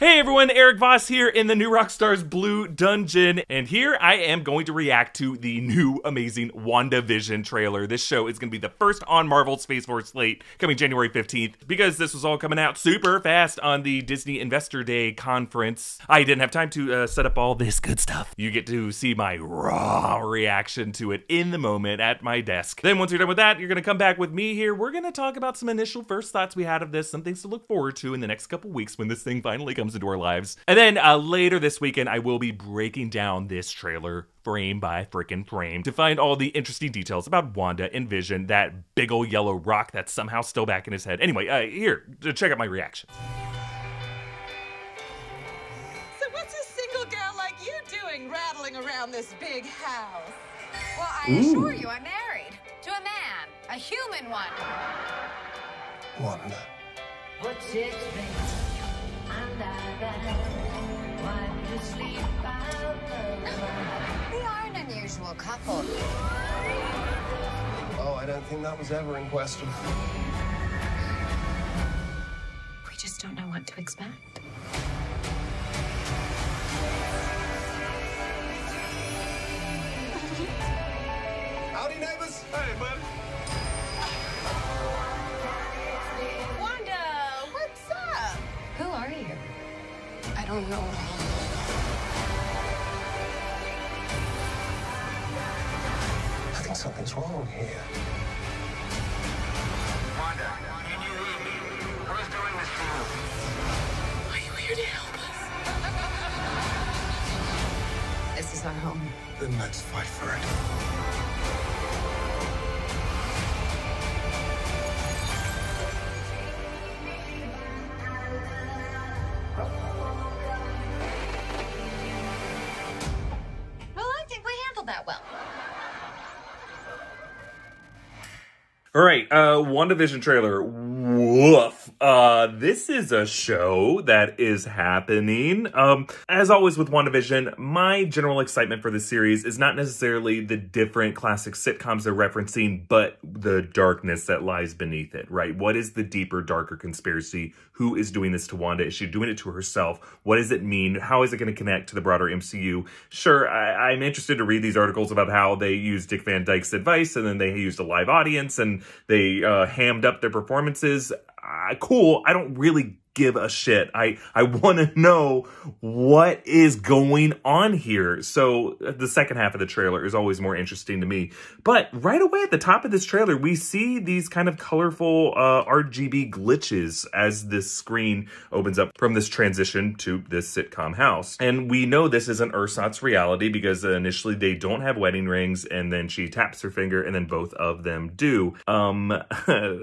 Hey everyone, Erik Voss here in the New Rockstars Blue Dungeon, and here I am going to react to the new amazing WandaVision trailer. This show is going to be the first on Marvel's Phase 4 slate coming January 15th. Because this was all coming out super fast on the Disney Investor Day conference, I didn't have time to uh, set up all this good stuff. You get to see my raw reaction to it in the moment at my desk. Then once you're done with that, you're going to come back with me here. We're going to talk about some initial first thoughts we had of this, some things to look forward to in the next couple weeks when this thing finally comes comes into our lives. And then uh, later this weekend, I will be breaking down this trailer frame by freaking frame to find all the interesting details about Wanda and Vision, that big old yellow rock that's somehow still back in his head. Anyway, uh, here, check out my reaction. So what's a single gal like you doing rattling around this big house? Well, I Ooh. assure you, I'm married to a man, a human one. Wanda. What's it we are an unusual couple. Oh, I don't think that was ever in question. We just don't know what to expect. Howdy, neighbors. Hey, bud. Don't know. I think something's wrong here. Wanda, can you hear me? Who's doing this to you? Are you here to help us? This is our home. Then let's fight for it. All right, uh, WandaVision trailer. Woof. Uh, this is a show that is happening. Um, as always with WandaVision, my general excitement for the series is not necessarily the different classic sitcoms they're referencing, but the darkness that lies beneath it, right? What is the deeper, darker conspiracy? Who is doing this to Wanda? Is she doing it to herself? What does it mean? How is it going to connect to the broader MCU? Sure, I, I'm interested to read these articles about how they used Dick Van Dyke's advice and then they used a live audience and they uh, hammed up their performances. Uh, cool. I don't really give a shit. I, I want to know what is going on here. So uh, the second half of the trailer is always more interesting to me. But right away at the top of this trailer, we see these kind of colorful uh, RGB glitches as this screen opens up from this transition to this sitcom house. And we know this is an ersatz reality because initially they don't have wedding rings and then she taps her finger and then both of them do. Um,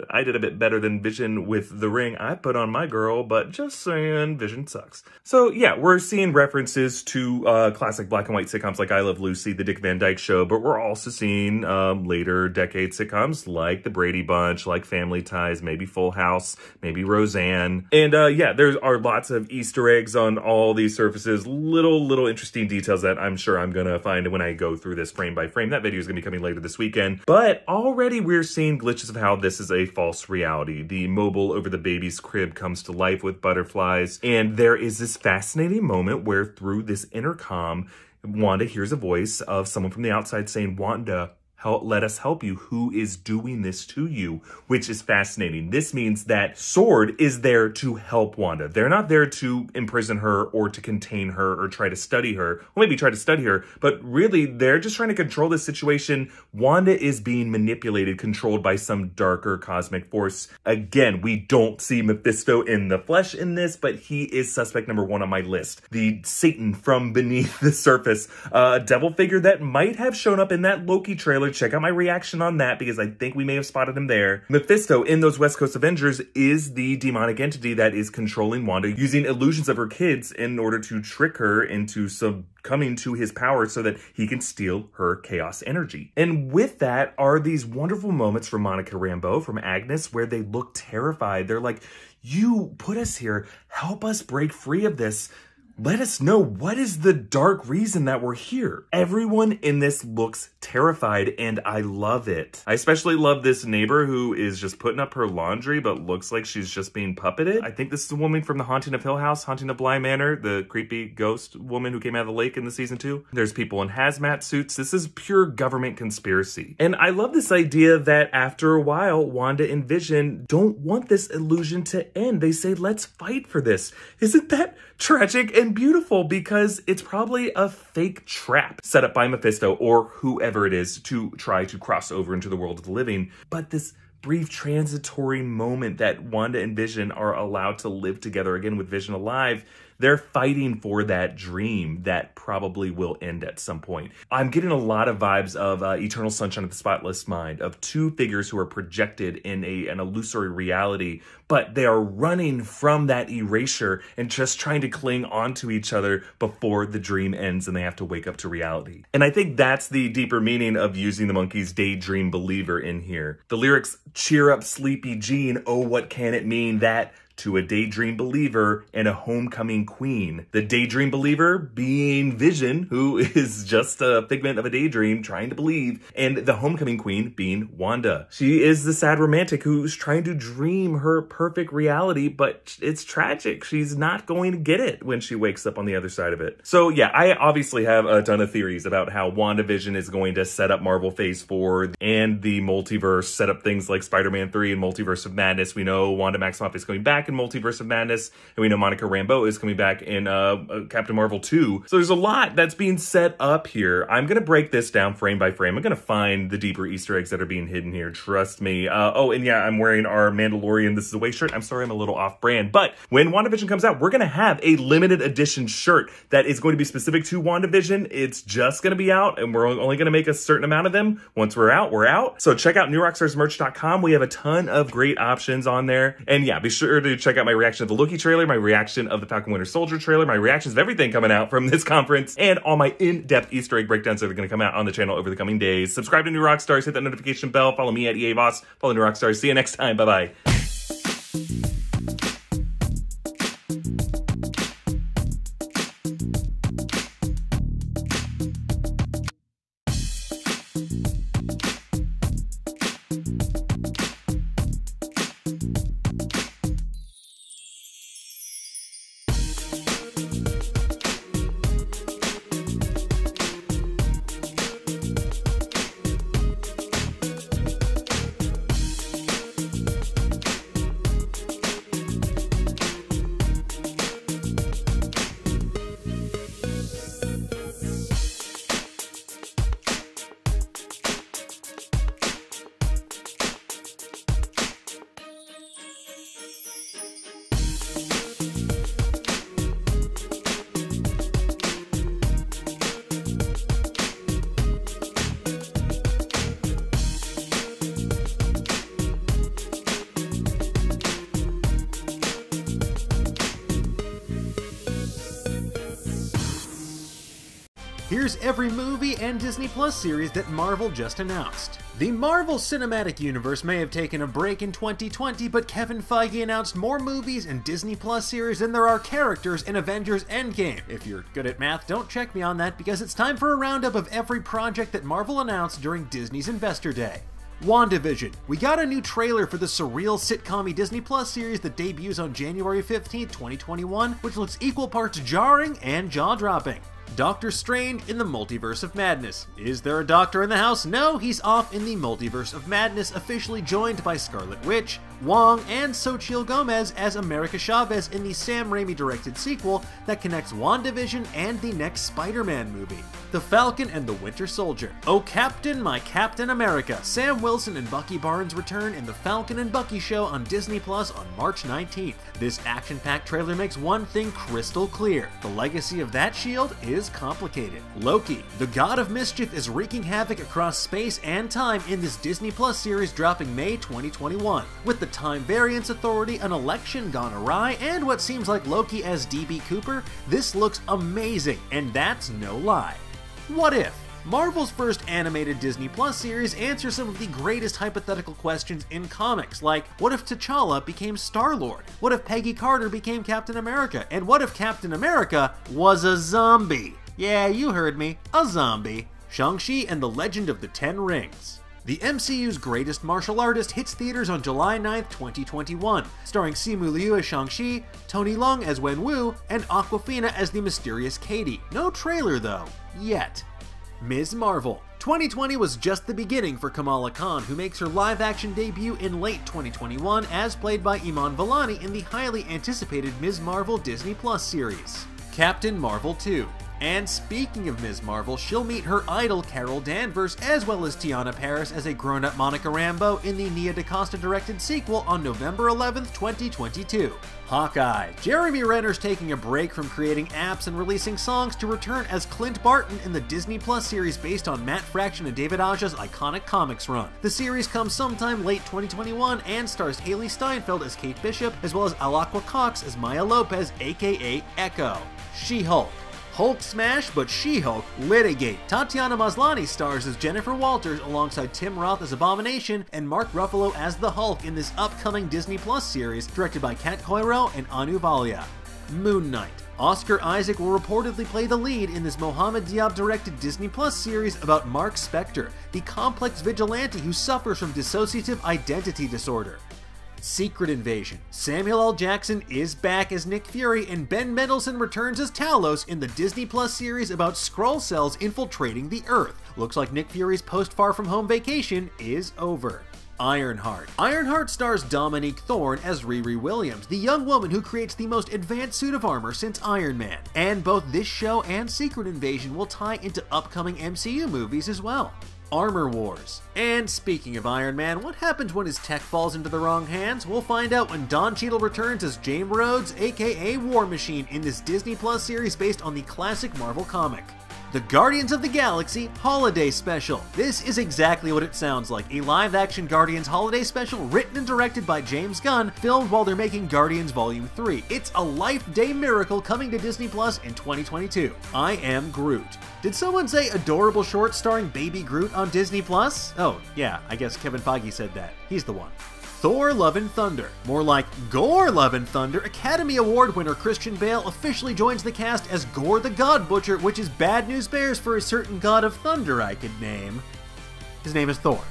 I did a bit better than Vision with the ring I put on my girl but just saying, Vision sucks. So yeah, we're seeing references to uh, classic black and white sitcoms like I Love Lucy, The Dick Van Dyke Show, but we're also seeing um, later decade sitcoms like The Brady Bunch, like Family Ties, maybe Full House, maybe Roseanne. And uh, yeah, there are lots of Easter eggs on all these surfaces, little, little interesting details that I'm sure I'm gonna find when I go through this frame by frame. That video is gonna be coming later this weekend. But already we're seeing glitches of how this is a false reality. The mobile over the baby's crib comes to life with butterflies. And there is this fascinating moment where through this intercom, Wanda hears a voice of someone from the outside saying, Wanda, help, let us help you. Who is doing this to you? Which is fascinating. This means that SWORD is there to help Wanda. They're not there to imprison her or to contain her or try to study her. Well, maybe try to study her, but really they're just trying to control this situation. Wanda is being manipulated, controlled by some darker cosmic force. Again, we don't see Mephisto in the flesh in this, but he is suspect number one on my list. The Satan from beneath the surface, a devil figure that might have shown up in that Loki trailer Check out my reaction on that because I think we may have spotted him there. Mephisto in those West Coast Avengers is the demonic entity that is controlling Wanda using illusions of her kids in order to trick her into succumbing to his power so that he can steal her chaos energy. And with that are these wonderful moments from Monica Rambeau, from Agnes, where they look terrified. They're like, you put us here, help us break free of this let us know what is the dark reason that we're here. Everyone in this looks terrified and I love it. I especially love this neighbor who is just putting up her laundry but looks like she's just being puppeted. I think this is a woman from the Haunting of Hill House, Haunting of Bly Manor, the creepy ghost woman who came out of the lake in the season two. There's people in hazmat suits. This is pure government conspiracy. And I love this idea that after a while, Wanda and Vision don't want this illusion to end. They say, let's fight for this. Isn't that tragic and beautiful because it's probably a fake trap set up by Mephisto or whoever it is to try to cross over into the world of the living. But this brief transitory moment that Wanda and Vision are allowed to live together again with Vision alive they're fighting for that dream that probably will end at some point. I'm getting a lot of vibes of uh, Eternal Sunshine of the Spotless Mind, of two figures who are projected in a, an illusory reality, but they are running from that erasure and just trying to cling onto each other before the dream ends and they have to wake up to reality. And I think that's the deeper meaning of using the Monkees' Daydream Believer in here. The lyrics, cheer up sleepy Jean, oh what can it mean that to a daydream believer and a homecoming queen. The daydream believer being Vision, who is just a figment of a daydream trying to believe, and the homecoming queen being Wanda. She is the sad romantic who's trying to dream her perfect reality, but it's tragic. She's not going to get it when she wakes up on the other side of it. So yeah, I obviously have a ton of theories about how WandaVision is going to set up Marvel Phase 4 and the multiverse, set up things like Spider-Man 3 and Multiverse of Madness. We know Wanda Maximoff is going back back in Multiverse of Madness, and we know Monica Rambeau is coming back in uh, uh, Captain Marvel 2. So there's a lot that's being set up here. I'm going to break this down frame by frame. I'm going to find the deeper Easter eggs that are being hidden here. Trust me. Uh, oh, and yeah, I'm wearing our Mandalorian This Is a Way shirt. I'm sorry I'm a little off brand, but when WandaVision comes out, we're going to have a limited edition shirt that is going to be specific to WandaVision. It's just going to be out, and we're only going to make a certain amount of them. Once we're out, we're out. So check out newrockstarsmerch.com. We have a ton of great options on there. And yeah, be sure to check out my reaction of the Loki trailer, my reaction of the Falcon Winter Soldier trailer, my reactions of everything coming out from this conference, and all my in-depth Easter egg breakdowns that are going to come out on the channel over the coming days. Subscribe to New Rockstars, hit that notification bell, follow me at EA Voss, follow New Rockstars. See you next time. Bye-bye. Disney Plus series that Marvel just announced. The Marvel Cinematic Universe may have taken a break in 2020, but Kevin Feige announced more movies and Disney Plus series than there are characters in Avengers Endgame. If you're good at math, don't check me on that because it's time for a roundup of every project that Marvel announced during Disney's Investor Day. WandaVision. We got a new trailer for the surreal sitcom Disney Plus series that debuts on January 15, 2021, which looks equal parts jarring and jaw dropping. Doctor Strange in the Multiverse of Madness. Is there a doctor in the house? No, he's off in the Multiverse of Madness, officially joined by Scarlet Witch, Wong, and Xochitl Gomez as America Chavez in the Sam Raimi directed sequel that connects WandaVision and the next Spider Man movie. The Falcon and the Winter Soldier. Oh, Captain, my Captain America! Sam Wilson and Bucky Barnes return in the Falcon and Bucky show on Disney Plus on March 19th. This action packed trailer makes one thing crystal clear the legacy of that shield is complicated. Loki, the god of mischief, is wreaking havoc across space and time in this Disney Plus series dropping May 2021. With the Time Variance Authority, an election gone awry, and what seems like Loki as DB Cooper, this looks amazing, and that's no lie. What if? Marvel's first animated Disney Plus series answers some of the greatest hypothetical questions in comics, like what if T'Challa became Star Lord? What if Peggy Carter became Captain America? And what if Captain America was a zombie? Yeah, you heard me, a zombie. Shang-Chi and the Legend of the Ten Rings. The MCU's greatest martial artist hits theaters on July 9, 2021, starring Simu Liu as Shang-Chi, Tony Leung as Wen Wu, and Awkwafina as the mysterious Katie. No trailer though, yet. Ms. Marvel. 2020 was just the beginning for Kamala Khan, who makes her live action debut in late 2021 as played by Iman Vellani in the highly anticipated Ms. Marvel Disney Plus series. Captain Marvel 2. And speaking of Ms. Marvel, she'll meet her idol Carol Danvers as well as Teyonah Parris as a grown up Monica Rambeau in the Nia DaCosta directed sequel on November 11th, 2022. Hawkeye. Jeremy Renner's taking a break from creating apps and releasing songs to return as Clint Barton in the Disney Plus series based on Matt Fraction and David Aja's iconic comics run. The series comes sometime late 2021 and stars Hailee Steinfeld as Kate Bishop as well as Alaqua Cox as Maya Lopez aka Echo. She-Hulk. Hulk Smash, but She Hulk Litigate. Tatiana Maslany stars as Jennifer Walters alongside Tim Roth as Abomination and Mark Ruffalo as the Hulk in this upcoming Disney Plus series directed by Kat Coiro and Anu Valia. Moon Knight. Oscar Isaac will reportedly play the lead in this Mohamed Diab directed Disney Plus series about Mark Spector, the complex vigilante who suffers from dissociative identity disorder. Secret Invasion. Samuel L. Jackson is back as Nick Fury, and Ben Mendelsohn returns as Talos in the Disney Plus series about Skrull cells infiltrating the Earth. Looks like Nick Fury's post Far From Home vacation is over. Ironheart. Ironheart stars Dominique Thorne as Riri Williams, the young woman who creates the most advanced suit of armor since Iron Man. And both this show and Secret Invasion will tie into upcoming MCU movies as well. Armor Wars. And speaking of Iron Man, what happens when his tech falls into the wrong hands? We'll find out when Don Cheadle returns as James Rhodes, aka War Machine, in this Disney Plus series based on the classic Marvel comic. The Guardians of the Galaxy Holiday Special. This is exactly what it sounds like a live action Guardians Holiday Special written and directed by James Gunn, filmed while they're making Guardians Volume 3. It's a life day miracle coming to Disney Plus in 2022. I am Groot. Did someone say adorable short starring Baby Groot on Disney Plus? Oh, yeah, I guess Kevin Feige said that. He's the one. Thor Love and Thunder. More like Gore Love and Thunder, Academy Award winner Christian Bale officially joins the cast as Gore the God Butcher, which is bad news bears for a certain god of thunder I could name. His name is Thor.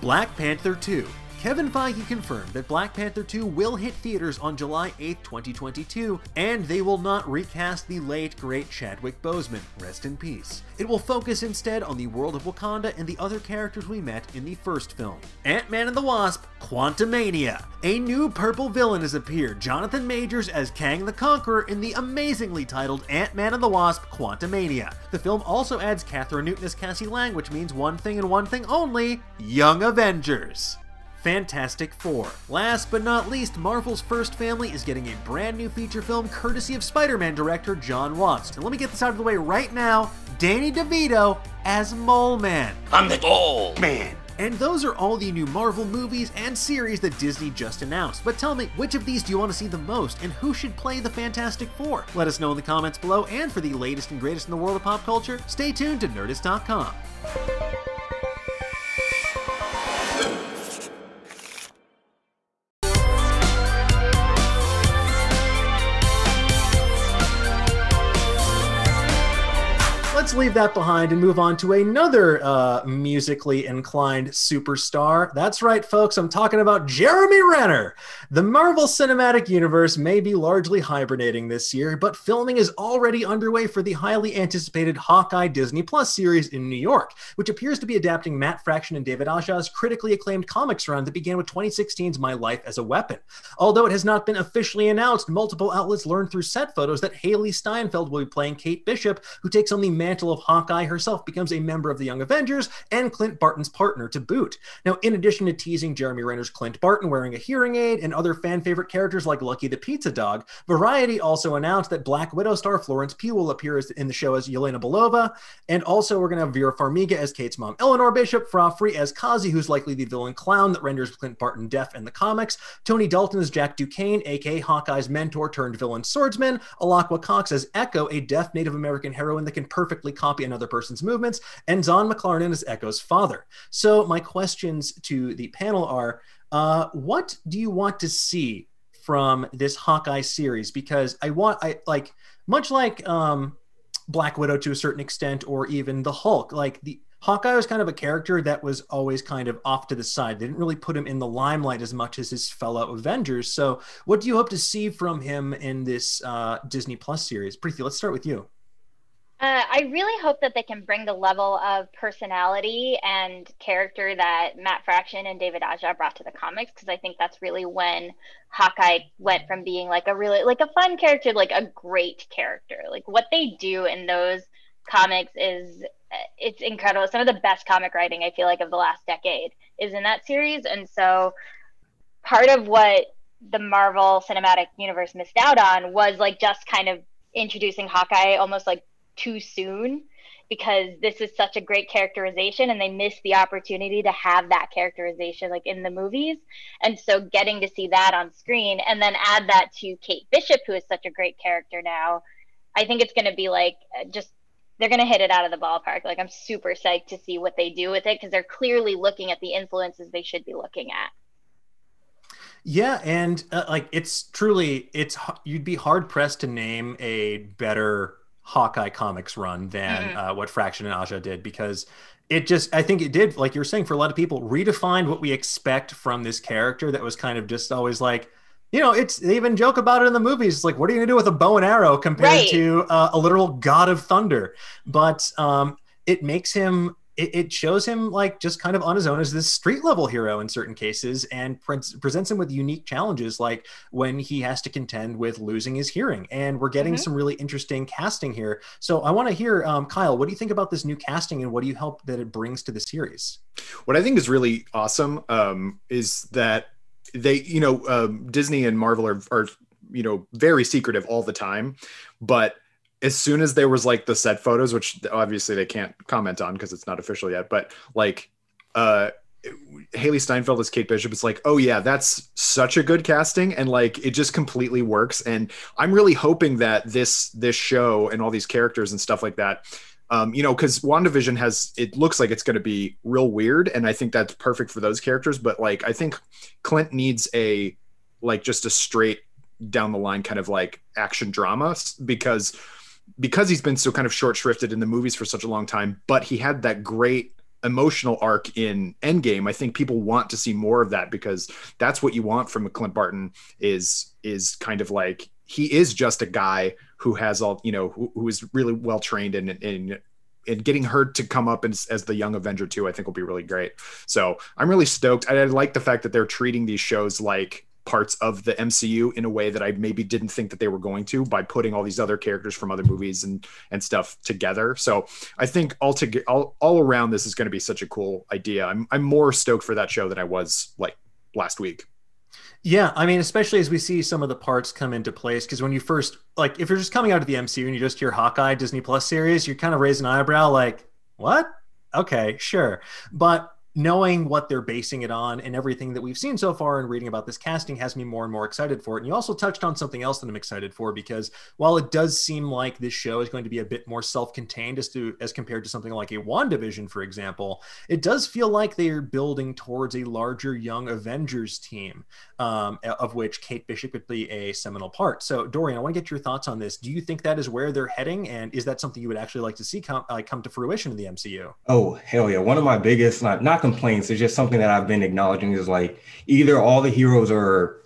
Black Panther 2. Kevin Feige confirmed that Black Panther 2 will hit theaters on July 8, 2022, and they will not recast the late, great Chadwick Boseman. Rest in peace. It will focus instead on the world of Wakanda and the other characters we met in the first film. Ant-Man and the Wasp, Quantumania. A new purple villain has appeared, Jonathan Majors as Kang the Conqueror in the amazingly titled Ant-Man and the Wasp, Quantumania. The film also adds Kathryn Newton as Cassie Lang, which means one thing and one thing only, Young Avengers. Fantastic Four. Last but not least, Marvel's first family is getting a brand new feature film courtesy of Spider Man director Jon Watts. And let me get this out of the way right now Danny DeVito as Mole Man. I'm the Mole Man. And those are all the new Marvel movies and series that Disney just announced. But tell me, which of these do you want to see the most, and who should play the Fantastic Four? Let us know in the comments below, and for the latest and greatest in the world of pop culture, stay tuned to Nerdist.com. let's leave that behind and move on to another uh, musically inclined superstar. That's right, folks. I'm talking about Jeremy Renner. The Marvel Cinematic Universe may be largely hibernating this year, but filming is already underway for the highly anticipated Hawkeye Disney Plus series in New York, which appears to be adapting Matt Fraction and David Aja's critically acclaimed comics run that began with 2016's My Life as a Weapon. Although it has not been officially announced, multiple outlets learned through set photos that Hailee Steinfeld will be playing Kate Bishop, who takes on the mantle of Hawkeye herself, becomes a member of the Young Avengers, and Clint Barton's partner to boot. Now, in addition to teasing Jeremy Renner's Clint Barton wearing a hearing aid and other fan favorite characters like Lucky the Pizza Dog, Variety also announced that Black Widow star Florence Pugh will appear in the show as Yelena Belova, and also we're going to have Vera Farmiga as Kate's mom, Eleanor Bishop, Fra Fee as Kazi, who's likely the villain clown that renders Clint Barton deaf in the comics, Tony Dalton as Jack Duquesne, aka Hawkeye's mentor turned villain swordsman, Alaqua Cox as Echo, a deaf Native American heroine that can perfectly copy another person's movements, and Zahn McClarnon is Echo's father. So my questions to the panel are: uh, What do you want to see from this Hawkeye series? Because I want, I like, much like um, Black Widow to a certain extent, or even the Hulk, like the Hawkeye was kind of a character that was always kind of off to the side. They didn't really put him in the limelight as much as his fellow Avengers. So, what do you hope to see from him in this uh, Disney Plus series? Preeti, let's start with you. Uh, I really hope that they can bring the level of personality and character that Matt Fraction and David Aja brought to the comics because I think that's really when Hawkeye went from being like a really like a fun character like a great character. Like what they do in those comics is it's incredible. Some of the best comic writing I feel like of the last decade is in that series, and so part of what the Marvel Cinematic Universe missed out on was like just kind of introducing Hawkeye almost like too soon because this is such a great characterization and they missed the opportunity to have that characterization like in the movies and so getting to see that on screen and then add that to kate bishop who is such a great character now i think it's going to be like just they're going to hit it out of the ballpark. Like I'm super psyched to see what they do with it because they're clearly looking at the influences they should be looking at. Yeah, and uh, like it's truly it's you'd be hard pressed to name a better Hawkeye comics run than mm-hmm. uh, what Fraction and Aja did because it just I think it did like you're saying for a lot of people redefined what we expect from this character that was kind of just always like you know, it's they even joke about it in the movies. It's like, what are you gonna do with a bow and arrow compared right. to uh, a literal god of thunder? But um, it makes him. It, it, shows him like just kind of on his own as this street level hero in certain cases, and pre- presents him with unique challenges, like when he has to contend with losing his hearing. And we're getting mm-hmm. some really interesting casting here. So I want to hear, um, Kyle, what do you think about this new casting, and what do you hope that it brings to the series? What I think is really awesome um, is that they you know um, disney and marvel are, are you know very secretive all the time but as soon as there was like the set photos which obviously they can't comment on because it's not official yet but like uh Hailee Steinfeld as Kate Bishop is like, oh yeah, that's such a good casting, and like it just completely works. And I'm really hoping that this this show and all these characters and stuff like that um, you know, because WandaVision has it looks like it's going to be real weird, and I think that's perfect for those characters. But like, I think Clint needs a like just a straight down the line kind of like action drama because because he's been so kind of short shrifted in the movies for such a long time, but he had that great emotional arc in Endgame. I think people want to see more of that because that's what you want from Clint Barton is is kind of like he is just a guy who has all you know who, who is really well trained in in and getting her to come up as, as the young Avenger too, I think will be really great. So I'm really stoked. I, I like the fact that they're treating these shows like parts of the MCU in a way that I maybe didn't think that they were going to by putting all these other characters from other movies and and stuff together. So I think all to all, all around this is going to be such a cool idea. I'm I'm more stoked for that show than I was like last week. Yeah, I mean, especially as we see some of the parts come into place, because when you first like, if you're just coming out of the MCU and you just hear Hawkeye Disney Plus series, you kind of raise an eyebrow, like, what? Okay, sure, but knowing what they're basing it on and everything that we've seen so far and reading about this casting has me more and more excited for it. And you also touched on something else that I'm excited for because while it does seem like this show is going to be a bit more self-contained as to as compared to something like a WandaVision, for example, it does feel like they are building towards a larger young Avengers team, um, of which Kate Bishop could be a seminal part. So Dorian, I want to get your thoughts on this. Do you think that is where they're heading, and is that something you would actually like to see come uh, come to fruition in the MCU? Oh hell yeah! One of my biggest not not complaints. It's just something that I've been acknowledging is like either all the heroes are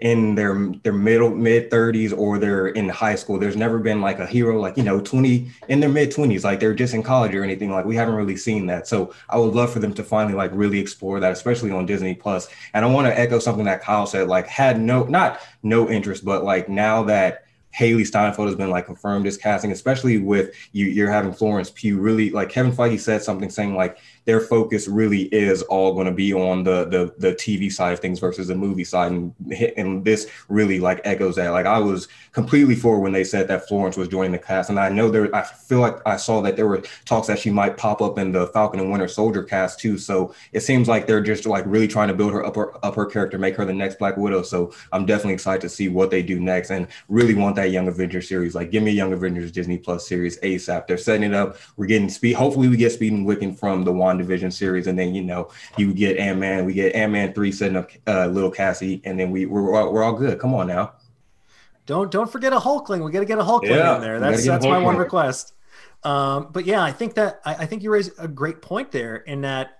in their their middle mid 30s or they're in high school. There's never been like a hero like you know 20 in their mid 20s, like they're just in college or anything. Like we haven't really seen that. So I would love for them to finally like really explore that, especially on Disney Plus. And I want to echo something that Kyle said, like had no not no interest, but like now that Hailee Steinfeld has been like confirmed as casting, especially with you, you're having Florence Pugh really like Kevin Feige said something saying like their focus really is all going to be on the the the TV side of things versus the movie side, and and this really like echoes that. Like I was completely for when they said that Florence was joining the cast, and I know there. I feel like I saw that there were talks that she might pop up in the Falcon and Winter Soldier cast too. So it seems like they're just like really trying to build her up her up her character, make her the next Black Widow. So I'm definitely excited to see what they do next, and really want that Young Avengers series. Like, give me a Young Avengers Disney Plus series ASAP. They're setting it up. We're getting speed. Hopefully, we get Speed and Wiccan from the WandaVision series, and then you know you get Ant Man. We get Ant Man three setting up uh, little Cassie, and then we we're, all- we're all good. Come on now. Don't don't forget a Hulkling. We got to get a Hulkling Yeah, in there. That's that's my one request. Um, but yeah, I think that I, I think you raise a great point there in that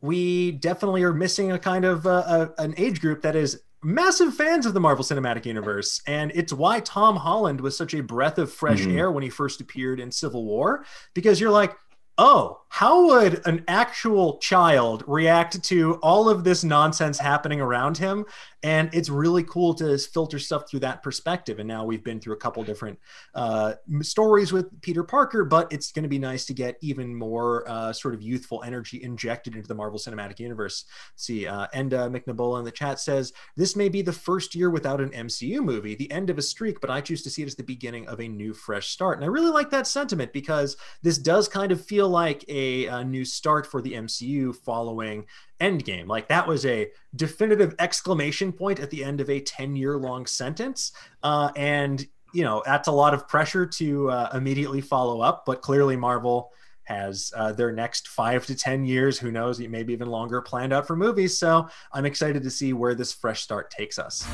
we definitely are missing a kind of uh, a, an age group that is massive fans of the Marvel Cinematic Universe, and it's why Tom Holland was such a breath of fresh Mhm. air when he first appeared in Civil War, because you're like. Oh, how would an actual child react to all of this nonsense happening around him? And it's really cool to filter stuff through that perspective. And now we've been through a couple different uh, stories with Peter Parker, but it's going to be nice to get even more uh, sort of youthful energy injected into the Marvel Cinematic Universe. See, uh, Enda McNabola in the chat says this may be the first year without an MCU movie, the end of a streak, but I choose to see it as the beginning of a new, fresh start. And I really like that sentiment because this does kind of feel like a, a new start for the MCU following Endgame. Like that was a definitive exclamation point at the end of a 10 year long sentence. Uh, and, you know, that's a lot of pressure to uh, immediately follow up. But clearly, Marvel has uh, their next five to 10 years, who knows, maybe even longer, planned out for movies. So I'm excited to see where this fresh start takes us.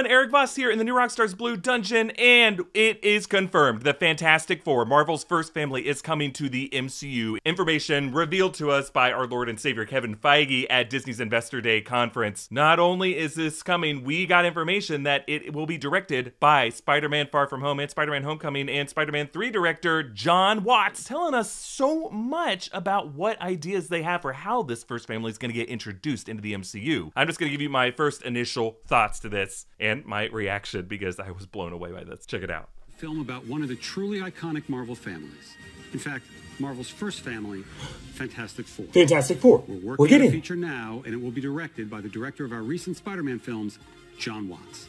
Everyone, Erik Voss here in the New Rockstars Blue Dungeon, and it is confirmed the Fantastic Four, Marvel's first family, is coming to the MCU. Information revealed to us by our Lord and Savior Kevin Feige at Disney's Investor Day conference. Not only is this coming, we got information that it will be directed by Spider Man Far From Home and Spider Man Homecoming and Spider Man 3 director Jon Watts, telling us so much about what ideas they have for how this first family is going to get introduced into the MCU. I'm just going to give you my first initial thoughts to this and my reaction because I was blown away by this. Check it out. film about one of the truly iconic Marvel families. In fact, Marvel's first family, Fantastic Four. Fantastic Four. We're working We're on getting a feature now, and it will be directed by the director of our recent Spider-Man films, Jon Watts.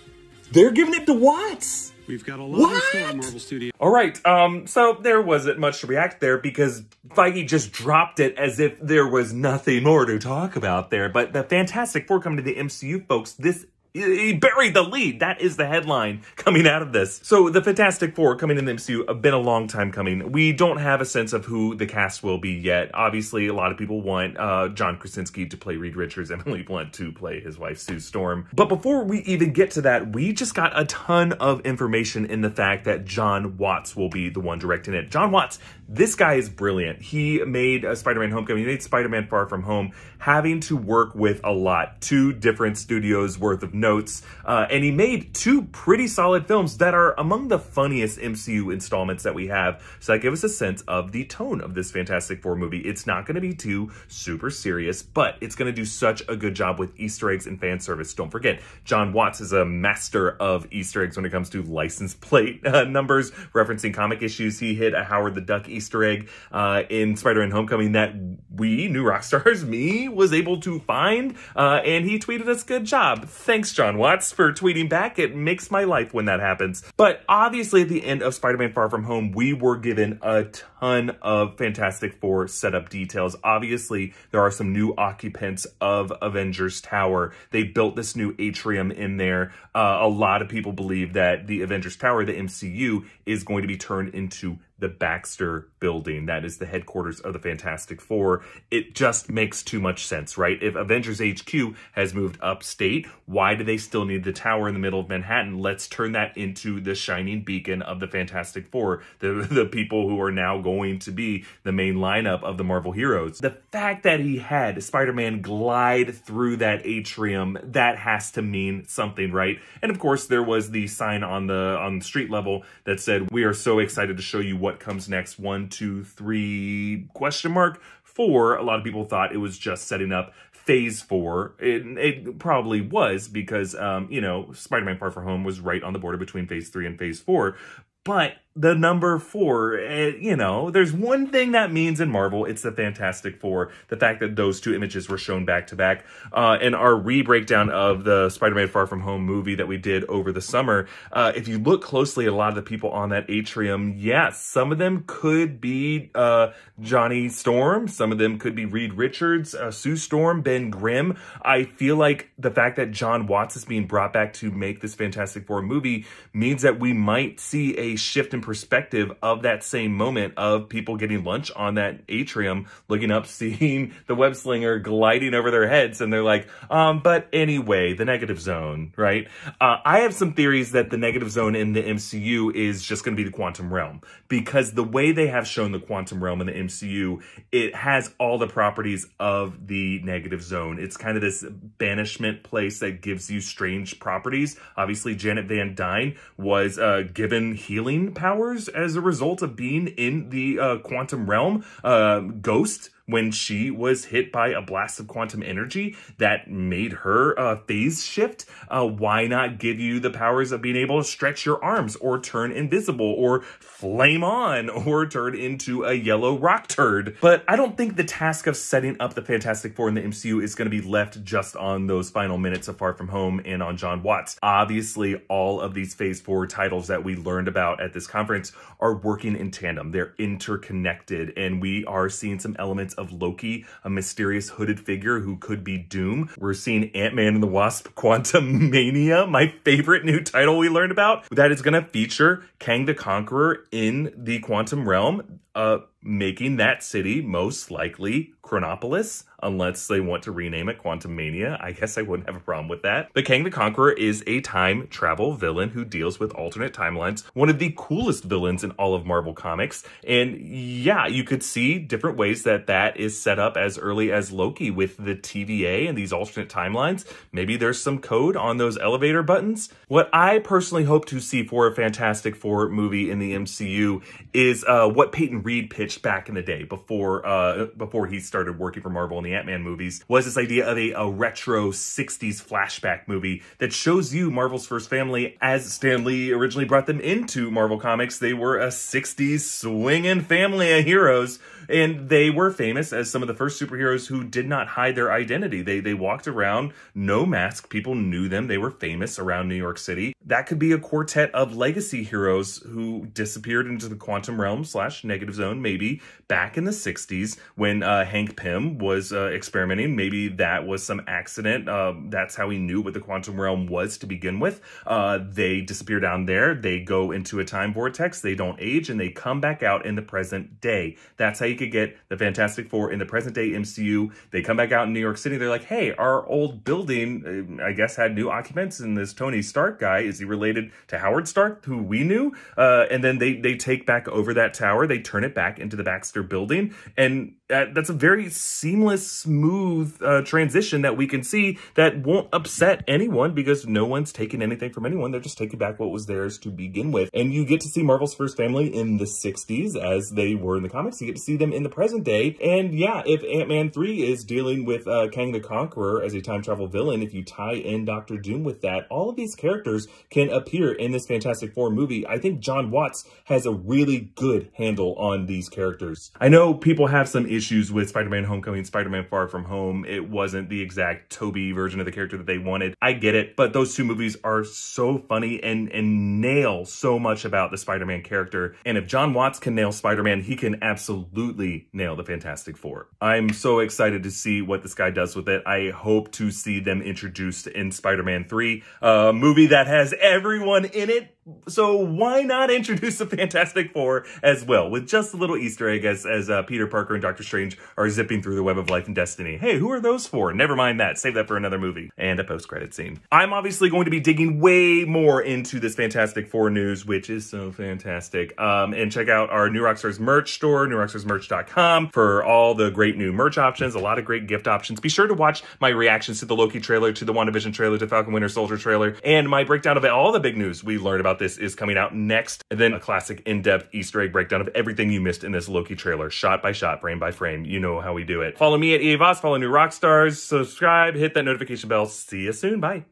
They're giving it to Watts. We've got a lot in store at Marvel Studios. All right, um, so there wasn't much to react there because Feige just dropped it as if there was nothing more to talk about there. But the Fantastic Four coming to the MCU, folks, this he buried the lead. That is the headline coming out of this. So the Fantastic Four coming in the MCU have been a long time coming. We don't have a sense of who the cast will be yet. Obviously, a lot of people want uh, John Krasinski to play Reed Richards, and Emily Blunt to play his wife Sue Storm. But before we even get to that, we just got a ton of information in the fact that Jon Watts will be the one directing it. Jon Watts, this guy is brilliant. He made uh, Spider-Man Homecoming, he made Spider-Man Far From Home, having to work with a lot, two different studios worth of notes, uh, and he made two pretty solid films that are among the funniest MCU installments that we have. So that gives us a sense of the tone of this Fantastic Four movie. It's not going to be too super serious, but it's going to do such a good job with Easter eggs and fan service. Don't forget, Jon Watts is a master of Easter eggs when it comes to license plate uh, numbers, referencing comic issues. He hit a Howard the Duck Easter egg uh, in Spider-Man Homecoming that we, New Rockstars, me, was able to find, uh, and he tweeted us, good job. Thanks, Jon Watts, for tweeting back. It makes my life when that happens. But obviously, at the end of Spider-Man Far From Home, we were given a ton of Fantastic Four setup details. Obviously, there are some new occupants of Avengers Tower. They built this new atrium in there. Uh, a lot of people believe that the Avengers Tower, the MCU, is going to be turned into the Baxter building. That is the headquarters of the Fantastic Four. It just makes too much sense, right? If Avengers HQ has moved upstate, why do they still need the tower in the middle of Manhattan? Let's turn that into the shining beacon of the Fantastic Four, the, the people who are now going to be the main lineup of the Marvel heroes. The fact that he had Spider-Man glide through that atrium, that has to mean something, right? And of course, there was the sign on the on the street level that said, "We are so excited to show you what comes next." One, two, three question mark. Four. A lot of people thought it was just setting up phase four. It, it probably was because, um, you know, Spider-Man Far From Home was right on the border between phase three and phase four. but the number four, eh, you know, there's one thing that means in Marvel, it's the Fantastic Four. The fact that those two images were shown back to back. Uh, in our re-breakdown of the Spider-Man Far From Home movie that we did over the summer, uh, if you look closely at a lot of the people on that atrium, yes, some of them could be uh, Johnny Storm, some of them could be Reed Richards, uh, Sue Storm, Ben Grimm. I feel like the fact that Jon Watts is being brought back to make this Fantastic Four movie means that we might see a shift in perspective of that same moment of people getting lunch on that atrium, looking up, seeing the web slinger gliding over their heads, and they're like, um, but anyway, the negative zone, right? Uh, I have some theories that the negative zone in the MCU is just going to be the quantum realm because the way they have shown the quantum realm in the MCU, it has all the properties of the negative zone. It's kind of this banishment place that gives you strange properties. Obviously, Janet Van Dyne was uh, given healing powers as a result of being in the uh, quantum realm. Uh, Ghost when she was hit by a blast of quantum energy that made her uh, phase shift. Uh, why not give you the powers of being able to stretch your arms or turn invisible or flame on or turn into a yellow rock turd? But I don't think the task of setting up the Fantastic Four in the MCU is going to be left just on those final minutes of Far From Home and on Jon Watts. Obviously, all of these Phase 4 titles that we learned about at this conference are working in tandem. They're interconnected, and we are seeing some elements of Loki, a mysterious hooded figure who could be Doom. We're seeing Ant-Man and the Wasp Quantumania, my favorite new title we learned about, that is going to feature Kang the Conqueror in the quantum realm, uh, making that city most likely Chronopolis, unless they want to rename it Quantumania. I guess I wouldn't have a problem with that. But Kang the Conqueror is a time travel villain who deals with alternate timelines, one of the coolest villains in all of Marvel Comics. And yeah, you could see different ways that that is set up as early as Loki with the TVA and these alternate timelines. Maybe there's some code on those elevator buttons. What I personally hope to see for a Fantastic Four movie in the MCU is uh, what Peyton Reed pitched back in the day before uh, before he started working for Marvel in the Ant-Man movies was this idea of a, a retro 60s flashback movie that shows you Marvel's first family as Stan Lee originally brought them into Marvel Comics. They were a 60s swinging family of heroes and they were famous as some of the first superheroes who did not hide their identity. They they walked around no mask. People knew them. They were famous around New York City. That could be a quartet of legacy heroes who disappeared into the quantum realm slash negative zone, maybe back in the 60s when uh, Hank Pym was uh, experimenting. Maybe that was some accident. Uh, that's how he knew what the quantum realm was to begin with. Uh, they disappear down there. They go into a time vortex. They don't age and they come back out in the present day. That's how you could get the Fantastic Four in the present day MCU. They come back out in New York City. They're like, hey, our old building, uh, I guess, had new occupants, and this Tony Stark guy is he related to Howard Stark, who we knew? Uh, and then they they take back over that tower. They turn it back into the Baxter Building, and uh, that's a very seamless, smooth uh, transition that we can see that won't upset anyone because no one's taking anything from anyone. They're just taking back what was theirs to begin with, and you get to see Marvel's first family in the '60s as they were in the comics. You get to see them in the present day, and yeah, if Ant Man three is dealing with uh, Kang the Conqueror as a time travel villain, if you tie in Doctor Doom with that, all of these characters can appear in this Fantastic Four movie. I think Jon Watts has a really good handle on these characters. I know people have some issues with Spider-Man Homecoming, Spider-Man Far From Home. It wasn't the exact Tobey version of the character that they wanted. I get it, but those two movies are so funny and, and nail so much about the Spider-Man character. And if Jon Watts can nail Spider-Man, he can absolutely nail the Fantastic Four. I'm so excited to see what this guy does with it. I hope to see them introduced in Spider-Man 3, a movie that has everyone in it so why not introduce the Fantastic Four as well with just a little Easter egg as, as uh, Peter Parker and Doctor Strange are zipping through the web of life and destiny. Hey, who are those for? Never mind that. Save that for another movie and a post-credit scene. I'm obviously going to be digging way more into this Fantastic Four news, which is so fantastic. Um, and check out our New Rockstars merch store, newrockstarsmerch.com for all the great new merch options, a lot of great gift options. Be sure to watch my reactions to the Loki trailer, to the WandaVision trailer, to Falcon Winter Soldier trailer, and my breakdown of all the big news we learned about this is coming out next. And then a classic in-depth Easter egg breakdown of everything you missed in this Loki trailer, shot by shot, frame by frame. You know how we do it. Follow me at EA Voss, follow New rock stars, subscribe, hit that notification bell. See you soon. Bye.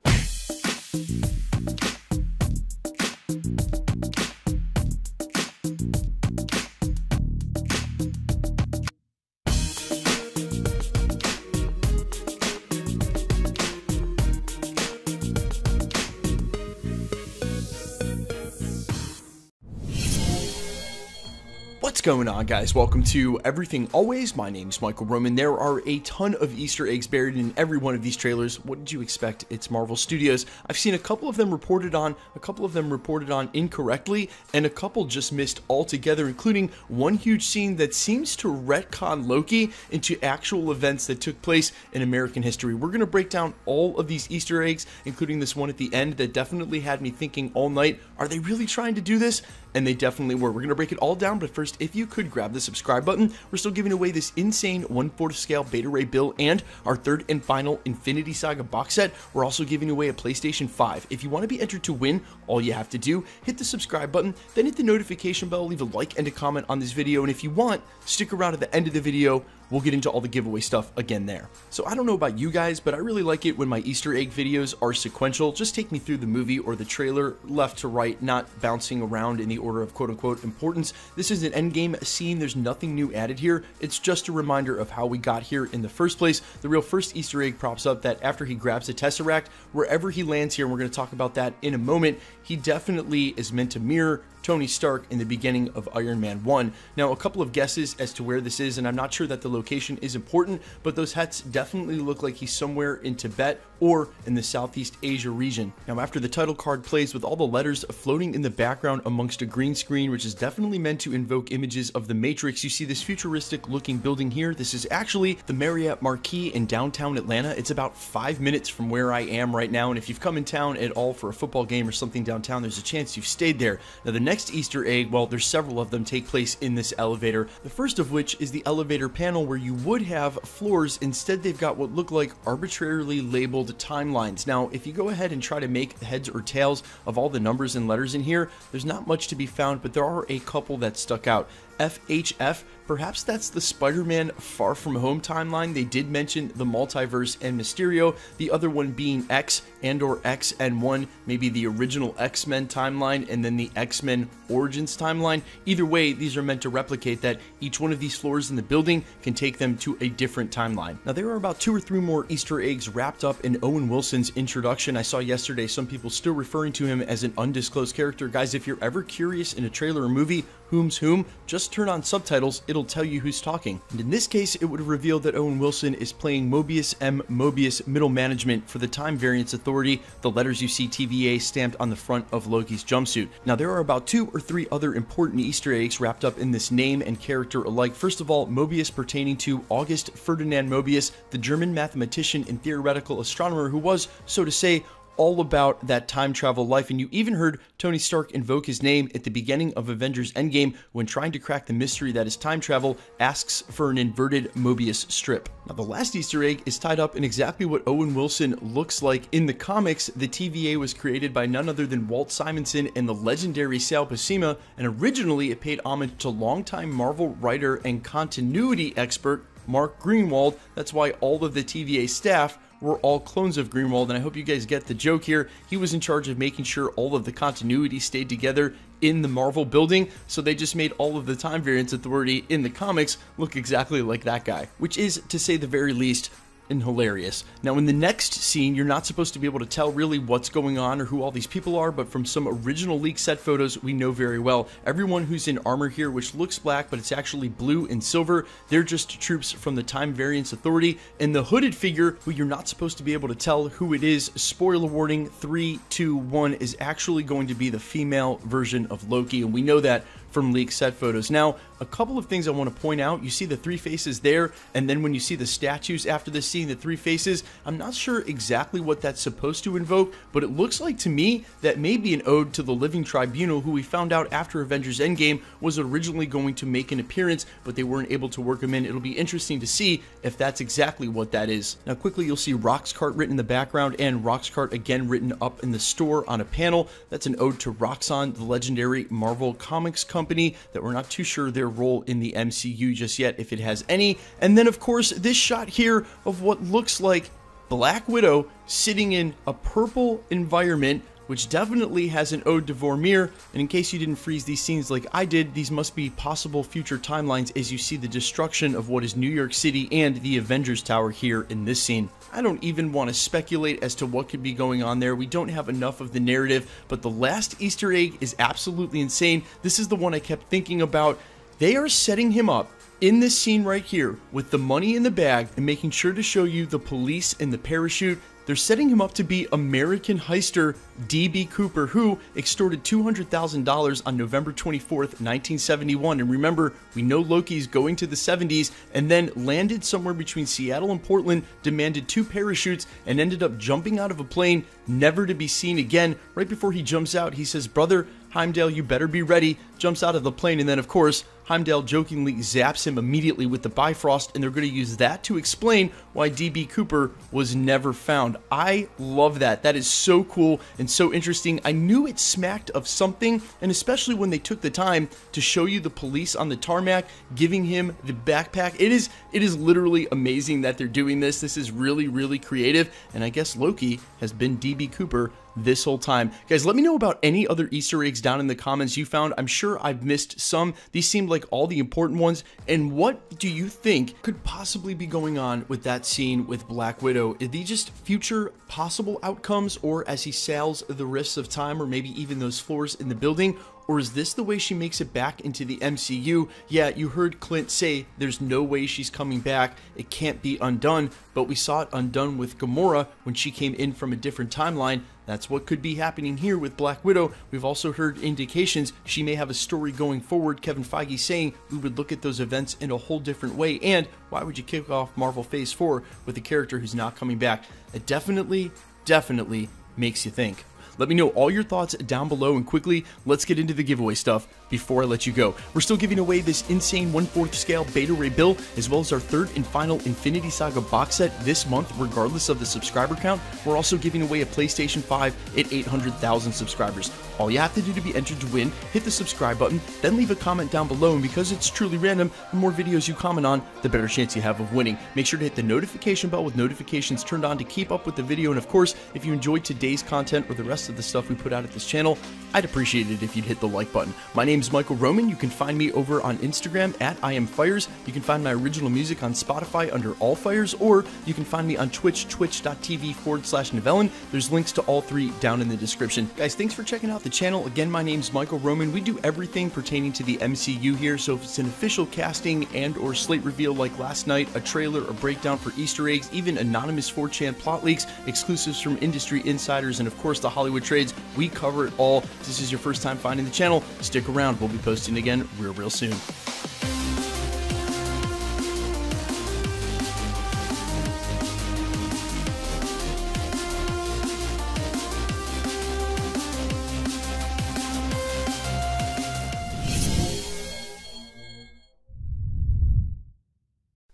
Going on, guys? Welcome to Everything Always. My name is Michael Roman. There are a ton of Easter eggs buried in every one of these trailers. What did you expect? It's Marvel Studios. I've seen a couple of them reported on, a couple of them reported on incorrectly, and a couple just missed altogether, including one huge scene that seems to retcon Loki into actual events that took place in American history. We're going to break down all of these Easter eggs, including this one at the end that definitely had me thinking all night are they really trying to do this? And they definitely were. We're going to break it all down, but first, if you could grab the subscribe button, we're still giving away this insane 1 4 scale Beta Ray bill and our third and final Infinity Saga box set. We're also giving away a PlayStation 5. If you want to be entered to win, all you have to do, hit the subscribe button, then hit the notification bell, leave a like and a comment on this video, and if you want, stick around at the end of the video We'll get into all the giveaway stuff again there. So I don't know about you guys, but I really like it when my Easter egg videos are sequential. Just take me through the movie or the trailer left to right, not bouncing around in the order of quote unquote importance. This is an endgame scene. There's nothing new added here. It's just a reminder of how we got here in the first place. The real first Easter egg props up that after he grabs the Tesseract, wherever he lands here, and we're going to talk about that in a moment, he definitely is meant to mirror Tony Stark in the beginning of Iron Man 1. Now, a couple of guesses as to where this is, and I'm not sure that the location is important, but those hats definitely look like he's somewhere in Tibet or in the Southeast Asia region. Now, after the title card plays with all the letters floating in the background amongst a green screen, which is definitely meant to invoke images of the Matrix, you see this futuristic looking building here. This is actually the Marriott Marquis in downtown Atlanta. It's about five minutes from where I am right now, and if you've come in town at all for a football game or something downtown, there's a chance you've stayed there. Now, the next Easter egg, well, there's several of them, take place in this elevator. The first of which is the elevator panel where you would have floors. Instead, they've got what look like arbitrarily labeled timelines. Now, if you go ahead and try to make heads or tails of all the numbers and letters in here, there's not much to be found, but there are a couple that stuck out. FHF, perhaps that's the Spider Man Far From Home timeline. They did mention the multiverse and Mysterio, the other one being X and or X and 1, maybe the original X-Men timeline and then the X-Men Origins timeline. Either way, these are meant to replicate that each one of these floors in the building can take them to a different timeline. Now there are about two or three more Easter eggs wrapped up in Owen Wilson's introduction. I saw yesterday some people still referring to him as an undisclosed character. Guys, if you're ever curious in a trailer or movie whom's whom, just turn on subtitles, it'll tell you who's talking. And in this case, it would reveal that Owen Wilson is playing Mobius M. Mobius Middle Management for the Time Variance Authority, the letters you see TVA stamped on the front of Loki's jumpsuit. Now, there are about two or three other important Easter eggs wrapped up in this name and character alike. First of all, Mobius pertaining to August Ferdinand Mobius, the German mathematician and theoretical astronomer who was, so to say, all about that time travel life. And you even heard Tony Stark invoke his name at the beginning of Avengers Endgame when trying to crack the mystery that is time travel, asks for an inverted Mobius strip. Now, the last Easter egg is tied up in exactly what Owen Wilson looks like in the comics. The TVA was created by none other than Walt Simonson and the legendary Sal Buscema, and originally it paid homage to longtime Marvel writer and continuity expert Mark Gruenwald. That's why all of the TVA staff were all clones of Gruenwald, and I hope you guys get the joke here. He was in charge of making sure all of the continuity stayed together in the Marvel building, so they just made all of the Time Variance Authority in the comics look exactly like that guy, which is, to say the very least, and hilarious. Now, in the next scene, you're not supposed to be able to tell really what's going on or who all these people are, but from some original leak set photos, we know very well. Everyone who's in armor here, which looks black, but it's actually blue and silver, they're just troops from the Time Variance Authority. And the hooded figure, who you're not supposed to be able to tell who it is, spoiler warning, three, two, one, is actually going to be the female version of Loki. And we know that from leaked set photos. Now, a couple of things I want to point out. You see the three faces there, and then when you see the statues after the scene, the three faces, I'm not sure exactly what that's supposed to invoke, but it looks like to me that may be an ode to the Living Tribunal, who we found out after Avengers Endgame was originally going to make an appearance, but they weren't able to work him in. It'll be interesting to see if that's exactly what that is. Now, quickly, you'll see Roxxcart written in the background and Roxxcart again written up in the store on a panel. That's an ode to Roxxon, the legendary Marvel Comics company that we're not too sure their role in the MCU just yet, if it has any. And then, of course, this shot here of what looks like Black Widow sitting in a purple environment which definitely has an ode to Vormir. And in case you didn't freeze these scenes like I did, these must be possible future timelines as you see the destruction of what is New York City and the Avengers Tower here in this scene. I don't even want to speculate as to what could be going on there. We don't have enough of the narrative, but the last Easter egg is absolutely insane. This is the one I kept thinking about They are setting him up in this scene right here with the money in the bag and making sure to show you the police and the parachute. They're setting him up to be American heister D.B. Cooper, who extorted $200,000 on November 24th, 1971. And remember, we know Loki's going to the 70s and then landed somewhere between Seattle and Portland, demanded two parachutes, and ended up jumping out of a plane, never to be seen again. Right before he jumps out, he says, Brother, Heimdall, you better be ready, jumps out of the plane, and then, of course, Heimdall jokingly zaps him immediately with the Bifrost, and they're going to use that to explain why DB Cooper was never found. I love that. That is so cool and so interesting. I knew it smacked of something, and especially when they took the time to show you the police on the tarmac giving him the backpack. It is it is literally amazing that they're doing this. This is really really creative, and I guess Loki has been DB Cooper this whole time. Guys, let me know about any other Easter eggs down in the comments you found. I'm sure I've missed some. These seemed like all the important ones. And what do you think could possibly be going on with that scene with Black Widow? Are these just future possible outcomes or as he sails the rifts of time or maybe even those floors in the building? Or is this the way she makes it back into the MCU? Yeah, you heard Clint say there's no way she's coming back. It can't be undone. But we saw it undone with Gamora when she came in from a different timeline. That's what could be happening here with Black Widow. We've also heard indications she may have a story going forward. Kevin Feige saying we would look at those events in a whole different way. And why would you kick off Marvel Phase 4 with a character who's not coming back? It definitely, definitely makes you think. Let me know all your thoughts down below and quickly, let's get into the giveaway stuff before I let you go. We're still giving away this insane 1 4th scale Beta Ray Bill, as well as our third and final Infinity Saga box set this month, regardless of the subscriber count. We're also giving away a PlayStation 5 at 800,000 subscribers. All you have to do to be entered to win, hit the subscribe button, then leave a comment down below, and because it's truly random, the more videos you comment on, the better chance you have of winning. Make sure to hit the notification bell with notifications turned on to keep up with the video, and of course, if you enjoyed today's content or the rest of the stuff we put out at this channel, I'd appreciate it if you'd hit the like button. My name's Michael Roman. You can find me over on Instagram at I am Fires. You can find my original music on Spotify under All Fires, or you can find me on Twitch, twitch.tv forward slash Novellin. There's links to all three down in the description. Guys, thanks for checking out the channel. Again, my name's Michael Roman. We do everything pertaining to the MCU here, so if it's an official casting and or slate reveal like last night, a trailer, a breakdown for Easter eggs, even anonymous 4chan plot leaks, exclusives from industry insiders, and of course the Hollywood trades, we cover it all. If this is your first time finding the channel, stick around. We'll be posting again real, real soon.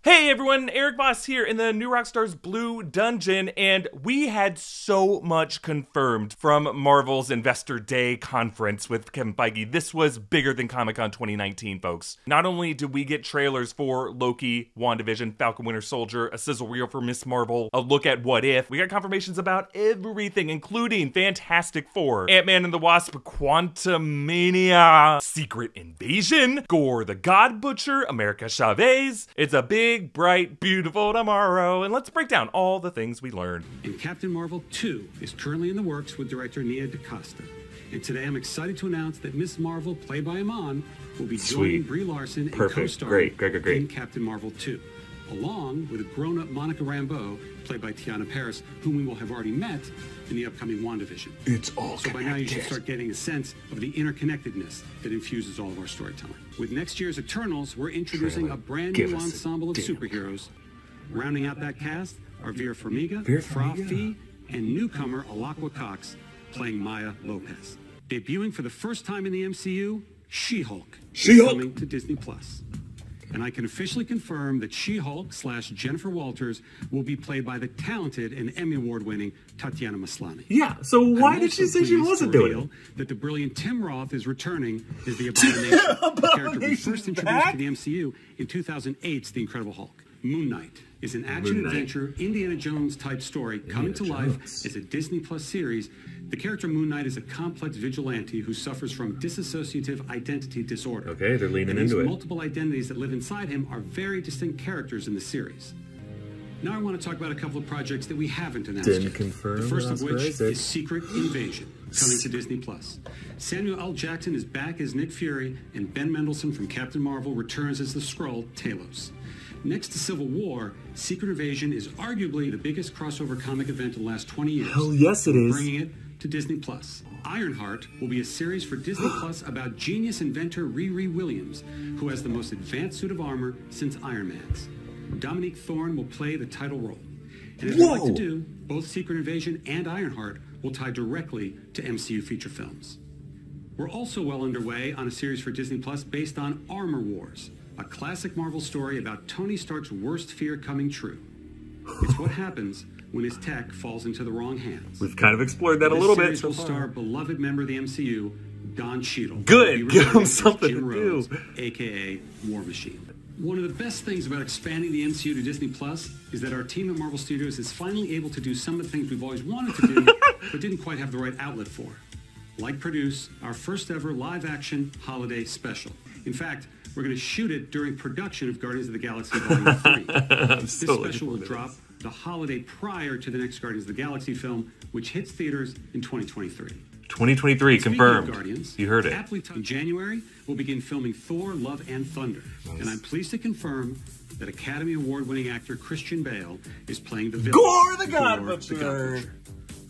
Hey everyone, Erik Voss here in the New Rockstars Blue Dungeon, and we had so much confirmed from Marvel's Investor Day conference with Kevin Feige. This was bigger than Comic Con 2019, folks. Not only did we get trailers for Loki, WandaVision, Falcon Winter Soldier, a sizzle reel for Miss Marvel, a look at What If, we got confirmations about everything, including Fantastic Four, Ant Man and the Wasp, Quantumania, Secret Invasion, Gorr the God Butcher, America Chavez. It's a big big, bright, beautiful tomorrow, and let's break down all the things we learned. And Captain Marvel 2 is currently in the works with director Nia DaCosta. And today I'm excited to announce that Miss Marvel, played by Iman, will be joining Sweet. Brie Larson Perfect. and co-starring Great, great, great, great. in Captain Marvel 2, along with a grown-up Monica Rambeau, played by Teyonah Parris, whom we will have already met in the upcoming WandaVision. It's all So by now you should start getting a sense of the interconnectedness that infuses all of our storytelling. With next year's Eternals, we're introducing a brand Give new ensemble of superheroes. Rounding out that cast are Vera Farmiga, Vera Fra Farmiga. Fee, and newcomer Alaqua Cox playing Maya Lopez. Debuting for the first time in the MCU, She-Hulk. She-Hulk. Coming to Disney Plus. And I can officially confirm that She-Hulk slash Jennifer Walters will be played by the talented and Emmy Award-winning Tatiana Maslany. Yeah, so why did she say she wasn't doing it? That the brilliant Tim Roth is returning as the Abomination, the character we first introduced back? to the MCU in 2008's The Incredible Hulk. Moon Knight is an action adventure Indiana Jones type story coming to Indiana life as a Disney Plus series. The character Moon Knight is a complex vigilante who suffers from dissociative identity disorder. Okay, they're leaning and into it. multiple identities that live inside him are very distinct characters in the series. Now I want to talk about a couple of projects that we haven't announced Didn't yet. confirm The first of which is Secret Invasion. coming to Disney Plus. Samuel L. Jackson is back as Nick Fury, and Ben Mendelsohn from Captain Marvel returns as the Skrull Talos. Next to Civil War, Secret Invasion is arguably the biggest crossover comic event in the last 20 years. Hell yes, it is. Bringing it to Disney Plus. Ironheart will be a series for Disney Plus about genius inventor Riri Williams, who has the most advanced suit of armor since Iron Man's. Dominique Thorne will play the title role. And as we like to do, both Secret Invasion and Ironheart will tie directly to MCU feature films. We're also well underway on a series for Disney Plus based on Armor Wars, a classic Marvel story about Tony Stark's worst fear coming true. It's what happens when his tech falls into the wrong hands. We've kind of explored that a This little bit series so will far. star beloved member of the MCU, Don Cheadle. Good. Give him something Jim to do. Aka War Machine. One of the best things about expanding the MCU to Disney Plus is that our team at Marvel Studios is finally able to do some of the things we've always wanted to do, but didn't quite have the right outlet for. Like produce our first ever live action holiday special. In fact, we're going to shoot it during production of Guardians of the Galaxy Volume 3. this so special will drop the holiday prior to the next Guardians of the Galaxy film, which hits theaters in 2023. 2023 Speaking confirmed. Guardians, You heard it. aptly in January, we'll begin filming Thor: Love and Thunder, and I'm pleased to confirm that Academy Award-winning actor Christian Bale is playing the villain. Gorr the God Gorr Butcher.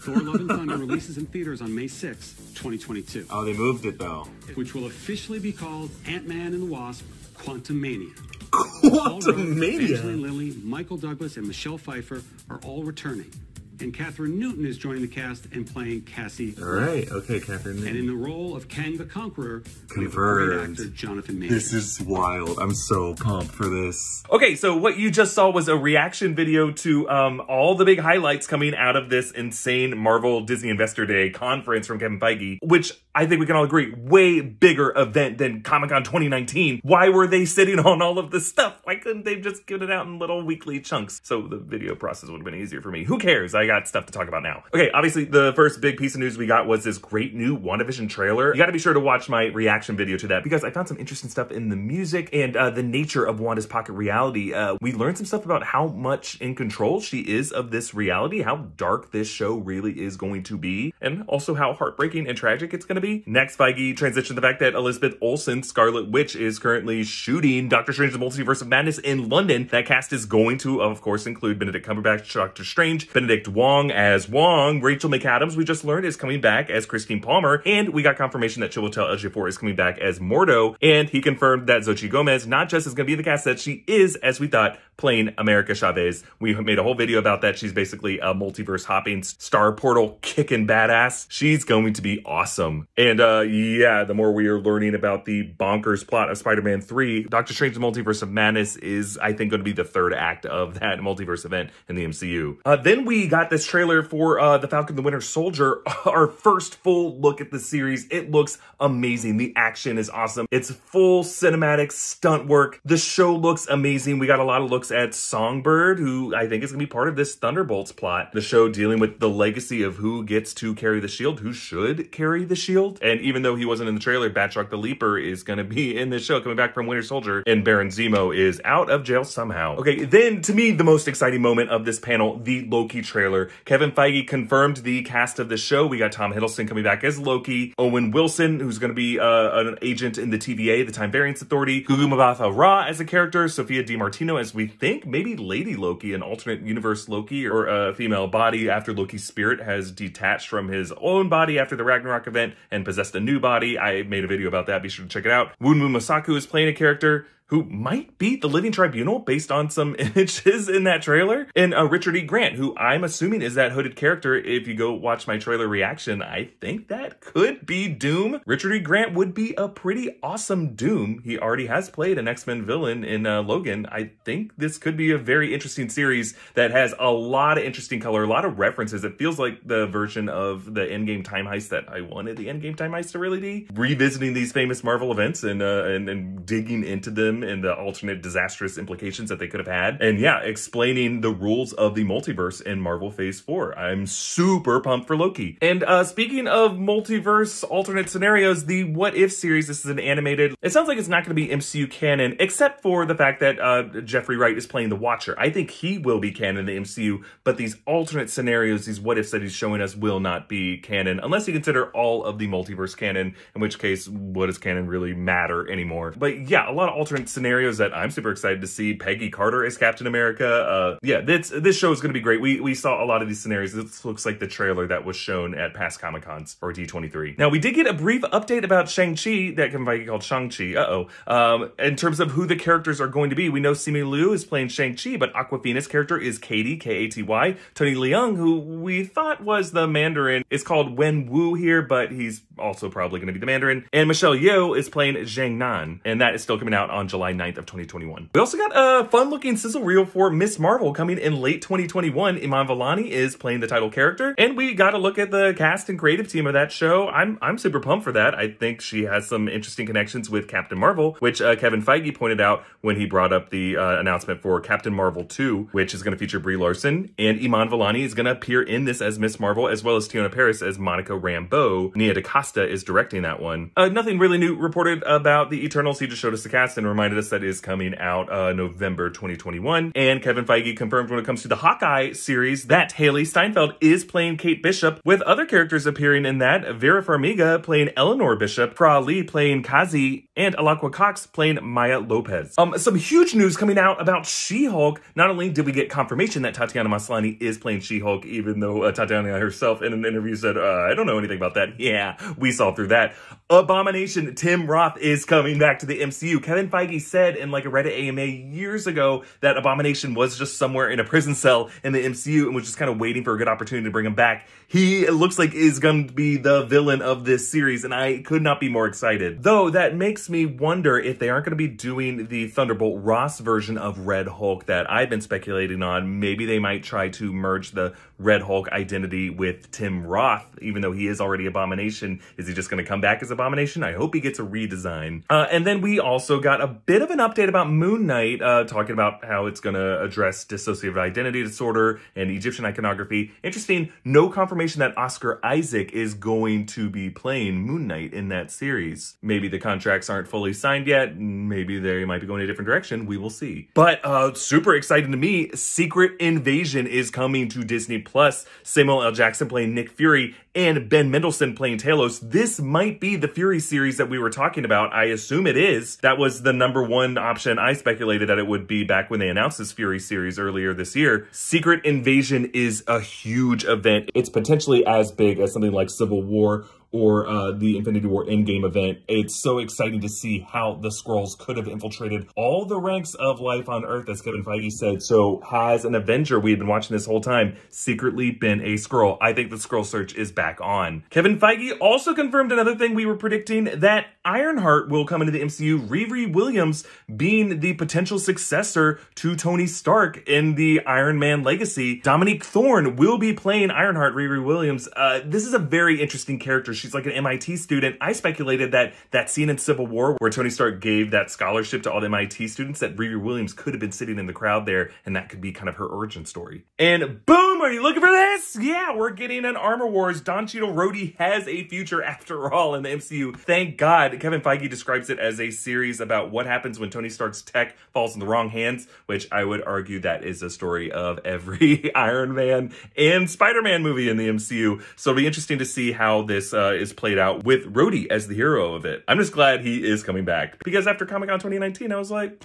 Thor: Love and Thunder releases in theaters on May 6, 2022, Oh, they moved it though. which will officially be called Ant-Man and the Wasp: Quantumania. Quantum Mania. Evangeline Lilly, Michael Douglas, and Michelle Pfeiffer are all returning. And Kathryn Newton is joining the cast and playing Cassie. All right. Okay, Kathryn. Newton. And in the role of Kang the Conqueror, we great Confirmed. actor Jonathan Majors. This is wild. I'm so pumped for this. Okay, so what you just saw was a reaction video to um, all the big highlights coming out of this insane Marvel Disney Investor Day conference from Kevin Feige, which I think we can all agree, way bigger event than Comic Con 2019. Why were they sitting on all of this stuff? Why couldn't they just get it out in little weekly chunks? So the video process would have been easier for me. Who cares? I got stuff to talk about now. Okay, obviously the first big piece of news we got was this great new WandaVision trailer. You gotta be sure to watch my reaction video to that because I found some interesting stuff in the music and uh, the nature of Wanda's pocket reality. Uh, we learned some stuff about how much in control she is of this reality, how dark this show really is going to be, and also how heartbreaking and tragic it's gonna be. Next, Feige transitioned the fact that Elizabeth Olsen, Scarlet Witch, is currently shooting Doctor Strange: The Multiverse of Madness in London. That cast is going to, of course, include Benedict Cumberbatch, Doctor Strange, Benedict Wong as Wong, Rachel McAdams, we just learned, is coming back as Christine Palmer, and we got confirmation that Chiwetel Ejiofor is coming back as Mordo, and he confirmed that Xochitl Gomez not just is going to be the cast, that she is, as we thought, playing America Chavez. We made a whole video about that. She's basically a multiverse hopping star portal kicking badass. She's going to be awesome. And uh yeah, the more we are learning about the bonkers plot of Spider-Man 3, Doctor Strange the Multiverse of Madness is I think going to be the third act of that multiverse event in the MCU. Uh then we got this trailer for uh The Falcon the Winter Soldier, our first full look at the series. It looks amazing. The action is awesome. It's full cinematic stunt work. The show looks amazing. We got a lot of looks at Songbird, who I think is going to be part of this Thunderbolts plot. The show dealing with the legacy of who gets to carry the shield, who should carry the shield. And even though he wasn't in the trailer, Batroc the Leaper is going to be in this show coming back from Winter Soldier, and Baron Zemo is out of jail somehow. Okay, then to me, the most exciting moment of this panel, the Loki trailer. Kevin Feige confirmed the cast of the show. We got Tom Hiddleston coming back as Loki, Owen Wilson, who's going to be uh, an agent in the TVA, the Time Variance Authority, Gugu Mbatha-Raw as a character, Sophia DiMartino as we think, maybe Lady Loki, an alternate universe Loki, or a female body after Loki's spirit has detached from his own body after the Ragnarok event and possessed a new body. I made a video about that. Be sure to check it out. Wunmi Mosaku is playing a character who might be the Living Tribunal based on some images in that trailer. And uh, Richard E. Grant, who I'm assuming is that hooded character. If you go watch my trailer reaction, I think that could be Doom. Richard E. Grant would be a pretty awesome Doom. He already has played an X-Men villain in uh, Logan. I think this could be a very interesting series that has a lot of interesting color, a lot of references. It feels like the version of the Endgame time heist that I wanted the Endgame time heist to really be. Revisiting these famous Marvel events and uh, and, and digging into them them and the alternate disastrous implications that they could have had. And yeah, explaining the rules of the multiverse in Marvel Phase 4. I'm super pumped for Loki. And uh, speaking of multiverse alternate scenarios, the What If series, this is an animated, it sounds like it's not going to be MCU canon, except for the fact that uh, Jeffrey Wright is playing the Watcher. I think he will be canon in the MCU, but these alternate scenarios, these what ifs that he's showing us will not be canon, unless you consider all of the multiverse canon, in which case, what does canon really matter anymore? But yeah, a lot of alternate scenarios that I'm super excited to see. Peggy Carter as Captain America. Uh, yeah, this, this show is going to be great. We, we saw a lot of these scenarios. This looks like the trailer that was shown at past Comic Cons or D23. Now, we did get a brief update about Shang-Chi that can be called Shang-Chi. Uh-oh. Um, in terms of who the characters are going to be, we know Simu Liu is playing Shang-Chi, but Awkwafina's character is Katie, K-A-T-Y. Tony Leung, who we thought was the Mandarin, is called Wen Wu here, but he's also probably going to be the Mandarin. And Michelle Yeoh is playing Jiang Nan, and that is still coming out on July 9th of 2021. We also got a fun-looking sizzle reel for Miss Marvel coming in late 2021. Iman Vellani is playing the title character, and we got to look at the cast and creative team of that show. I'm I'm super pumped for that. I think she has some interesting connections with Captain Marvel, which uh, Kevin Feige pointed out when he brought up the uh, announcement for Captain Marvel 2, which is going to feature Brie Larson, and Iman Vellani is going to appear in this as Miss Marvel, as well as Teyonah Parris as Monica Rambeau. Nia DaCosta is directing that one. Uh, nothing really new reported about the Eternals. He just showed us the cast and reminded us that is coming out uh, November 2021. And Kevin Feige confirmed when it comes to the Hawkeye series that Hailee Steinfeld is playing Kate Bishop, with other characters appearing in that. Vera Farmiga playing Eleanor Bishop, Fra Fee playing Kazi, and Alaqua Cox playing Maya Lopez. Um, some huge news coming out about She-Hulk. Not only did we get confirmation that Tatiana Maslany is playing She-Hulk, even though uh, Tatiana herself in an interview said, uh, I don't know anything about that. Yeah, we saw through that. Abomination Tim Roth is coming back to the MCU. Kevin Feige said in like a Reddit AMA years ago that Abomination was just somewhere in a prison cell in the MCU and was just kind of waiting for a good opportunity to bring him back. He looks like is going to be the villain of this series and I could not be more excited. Though that makes me wonder if they aren't going to be doing the Thunderbolt Ross version of Red Hulk that I've been speculating on. Maybe they might try to merge the Red Hulk identity with Tim Roth, even though he is already Abomination. Is he just going to come back as Abomination? I hope he gets a redesign. Uh, and then we also got a bit of an update about Moon Knight, uh, talking about how it's going to address dissociative identity disorder and Egyptian iconography. Interesting, no confirmation that Oscar Isaac is going to be playing Moon Knight in that series. Maybe the contracts aren't fully signed yet. Maybe they might be going a different direction. We will see. But uh, super exciting to me, Secret Invasion is coming to Disney Plus. Samuel L. Jackson playing Nick Fury and Ben Mendelsohn playing Talos. This might be the Fury series that we were talking about. I assume it is. That was the number one option I speculated that it would be back when they announced this Fury series earlier this year. Secret Invasion is a huge event. It's potentially as big as something like Civil War or uh, the Infinity War Endgame event. It's so exciting to see how the Skrulls could have infiltrated all the ranks of life on Earth, as Kevin Feige said. So, has an Avenger we had been watching this whole time secretly been a Skrull? I think the Skrull search is back on. Kevin Feige also confirmed another thing we were predicting that Ironheart will come into the MCU. Riri Williams being the potential successor to Tony Stark in the Iron Man legacy. Dominique Thorne will be playing Ironheart. Riri Williams. Uh, this is a very interesting character. She's like an MIT student. I speculated that that scene in Civil War where Tony Stark gave that scholarship to all the MIT students, that Riri Williams could have been sitting in the crowd there, and that could be kind of her origin story. And boom, are you looking for this? Yeah, we're getting an Armor Wars. Don Cheadle Rhodey has a future after all in the MCU. Thank God. Kevin Feige describes it as a series about what happens when Tony Stark's tech falls in the wrong hands, which I would argue that is a story of every Iron Man and Spider-Man movie in the MCU. So it'll be interesting to see how this uh, is played out with Rhodey as the hero of it. I'm just glad he is coming back because after Comic Con 2019, I was like,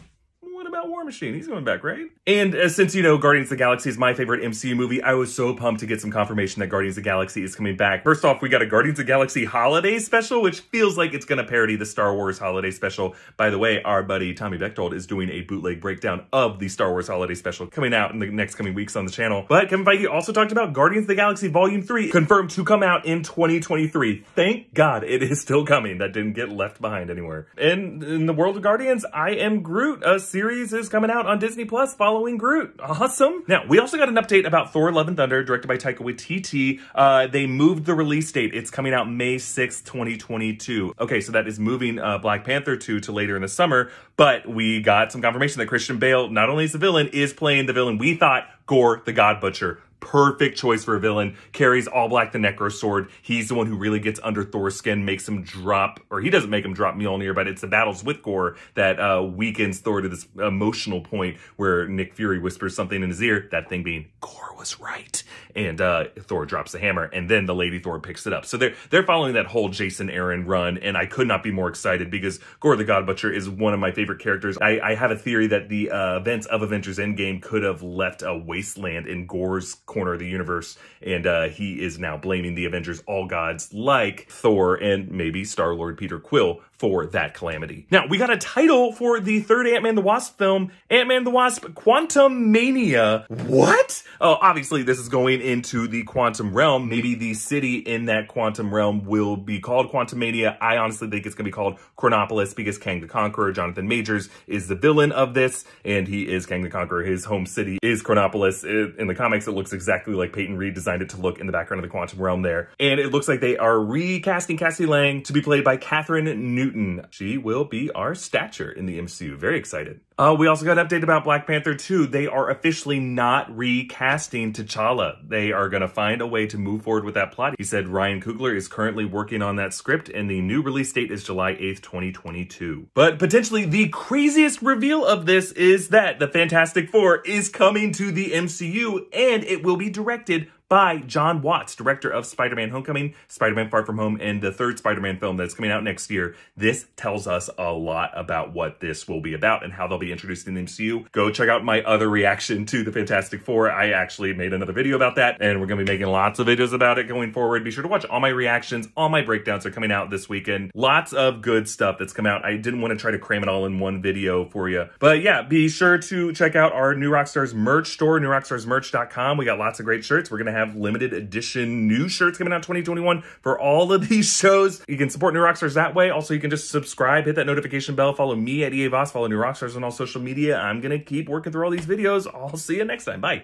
about War Machine? He's coming back, right? And uh, since you know Guardians of the Galaxy is my favorite MCU movie, I was so pumped to get some confirmation that Guardians of the Galaxy is coming back. First off, we got a Guardians of the Galaxy holiday special, which feels like it's going to parody the Star Wars holiday special. By the way, our buddy Tommy Bechtold is doing a bootleg breakdown of the Star Wars holiday special coming out in the next coming weeks on the channel. But Kevin Feige also talked about Guardians of the Galaxy Volume 3, confirmed to come out in 2023. Thank God it is still coming. That didn't get left behind anywhere. And in the world of Guardians, I Am Groot, a series is coming out on Disney Plus following Groot. Awesome. Now, we also got an update about Thor Love and Thunder, directed by Taika Waititi. Uh, they moved the release date. It's coming out May 6th, 2022. Okay, so that is moving uh, Black Panther 2 to later in the summer, but we got some confirmation that Christian Bale, not only is the villain, is playing the villain we thought, Gorr the God Butcher perfect choice for a villain. Carries all black the Necro sword. He's the one who really gets under Thor's skin, makes him drop, or he doesn't make him drop Mjolnir, but it's the battles with Gorr that uh, weakens Thor to this emotional point where Nick Fury whispers something in his ear. That thing being Gorr was right, and uh, Thor drops the hammer, and then the Lady Thor picks it up. So they're they're following that whole Jason Aaron run, and I could not be more excited because Gorr the God Butcher is one of my favorite characters. I, I have a theory that the uh, events of Avengers Endgame could have left a wasteland in Gorr's corner of the universe, and uh, he is now blaming the Avengers, all gods like Thor and maybe Star Lord Peter Quill for that calamity. Now, we got a title for the third Ant-Man the Wasp film, Ant-Man the Wasp Quantumania. What? Oh, obviously this is going into the quantum realm. Maybe the city in that quantum realm will be called Quantumania. I honestly think it's going to be called Chronopolis because Kang the Conqueror, Jonathan Majors, is the villain of this, and he is Kang the Conqueror. His home city is Chronopolis. In the comics, it looks exactly like Peyton Reed designed it to look in the background of the quantum realm there. And it looks like they are recasting Cassie Lang to be played by Kathryn Newton. She will be our stature in the MCU. Very excited. Uh, we also got an update about Black Panther 2. They are officially not recasting T'Challa. They are going to find a way to move forward with that plot. He said Ryan Coogler is currently working on that script, and the new release date is July 8th, 2022. But potentially the craziest reveal of this is that the Fantastic Four is coming to the MCU, and it will be directed by Jon Watts, director of Spider-Man Homecoming, Spider-Man Far From Home, and the third Spider-Man film that's coming out next year. This tells us a lot about what this will be about and how they'll be introduced in the MCU. Go check out my other reaction to the Fantastic Four. I actually made another video about that, and we're to be making lots of videos about it going forward. Be sure to watch all my reactions. All my breakdowns are coming out this weekend. Lots of good stuff that's come out. I didn't want to try to cram it all in one video for you. But yeah, be sure to check out our New Rockstars merch store, newrockstarsmerch.com. We got lots of great shirts. We're to have have limited edition new shirts coming out 2021 for all of these shows. You can support New Rockstars that way. Also, you can just subscribe, hit that notification bell, follow me at EA Voss, follow New Rockstars on all social media. I'm going to keep working through all these videos. I'll see you next time. Bye.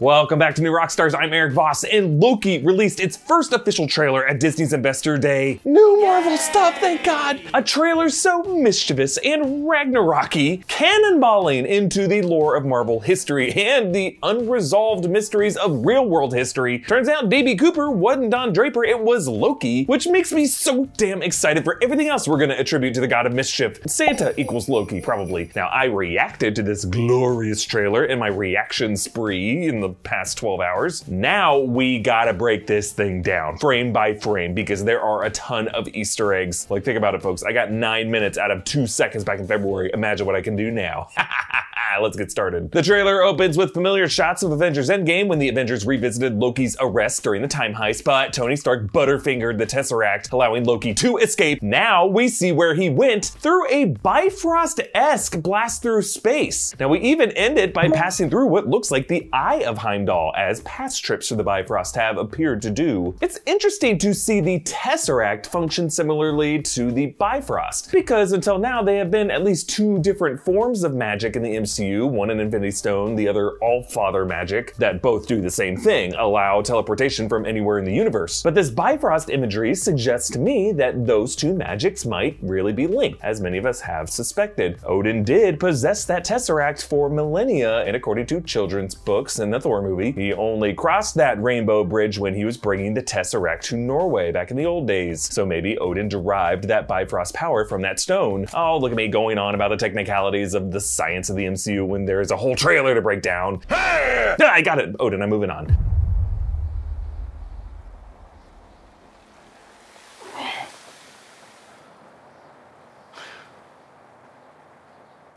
Welcome back to New Rockstars. I'm Erik Voss, and Loki released its first official trailer at Disney's Investor Day. New Marvel stuff, thank God! A trailer so mischievous and Ragnarocky, cannonballing into the lore of Marvel history and the unresolved mysteries of real world history. Turns out DB Cooper wasn't Don Draper, it was Loki, which makes me so damn excited for everything else we're gonna attribute to the god of mischief. Santa equals Loki, probably. Now, I reacted to this glorious trailer in my reaction spree in the past 12 hours. Now we gotta break this thing down frame by frame because there are a ton of Easter eggs. Like, think about it, folks. I got nine minutes out of two seconds back in February. Imagine what I can do now. Ah, let's get started. The trailer opens with familiar shots of Avengers Endgame when the Avengers revisited Loki's arrest during the time heist, but Tony Stark butterfingered the Tesseract, allowing Loki to escape. Now we see where he went through a Bifrost-esque blast through space. Now we even end it by passing through what looks like the Eye of Heimdall, as past trips to the Bifrost have appeared to do. It's interesting to see the Tesseract function similarly to the Bifrost, because until now they have been at least two different forms of magic in the MCU one an Infinity Stone, the other All Father magic, that both do the same thing, allow teleportation from anywhere in the universe. But this Bifrost imagery suggests to me that those two magics might really be linked, as many of us have suspected. Odin did possess that Tesseract for millennia, and according to children's books and the Thor movie, he only crossed that rainbow bridge when he was bringing the Tesseract to Norway back in the old days. So maybe Odin derived that Bifrost power from that stone. Oh, look at me going on about the technicalities of the science of the MCU when there's a whole trailer to break down. Ah, I got it, Odin, I'm moving on.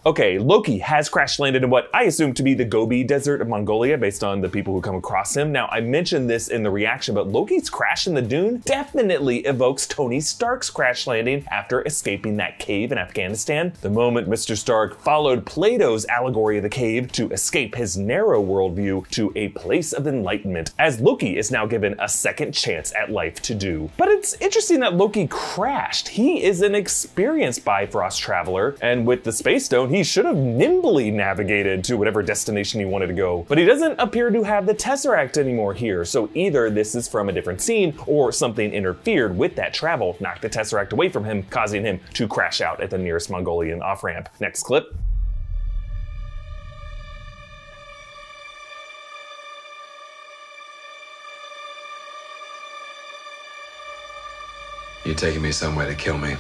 Okay, Loki has crash landed in what I assume to be the Gobi Desert of Mongolia based on the people who come across him. Now, I mentioned this in the reaction, but Loki's crash in the dune definitely evokes Tony Stark's crash landing after escaping that cave in Afghanistan. The moment Mr. Stark followed Plato's allegory of the cave to escape his narrow worldview to a place of enlightenment, as Loki is now given a second chance at life to do. But it's interesting that Loki crashed. He is an experienced Bifrost traveler, and with the Space Stone, he should have nimbly navigated to whatever destination he wanted to go. But he doesn't appear to have the Tesseract anymore here, so either this is from a different scene or something interfered with that travel, knocked the Tesseract away from him, causing him to crash out at the nearest Mongolian off ramp. Next clip. You're taking me somewhere to kill me.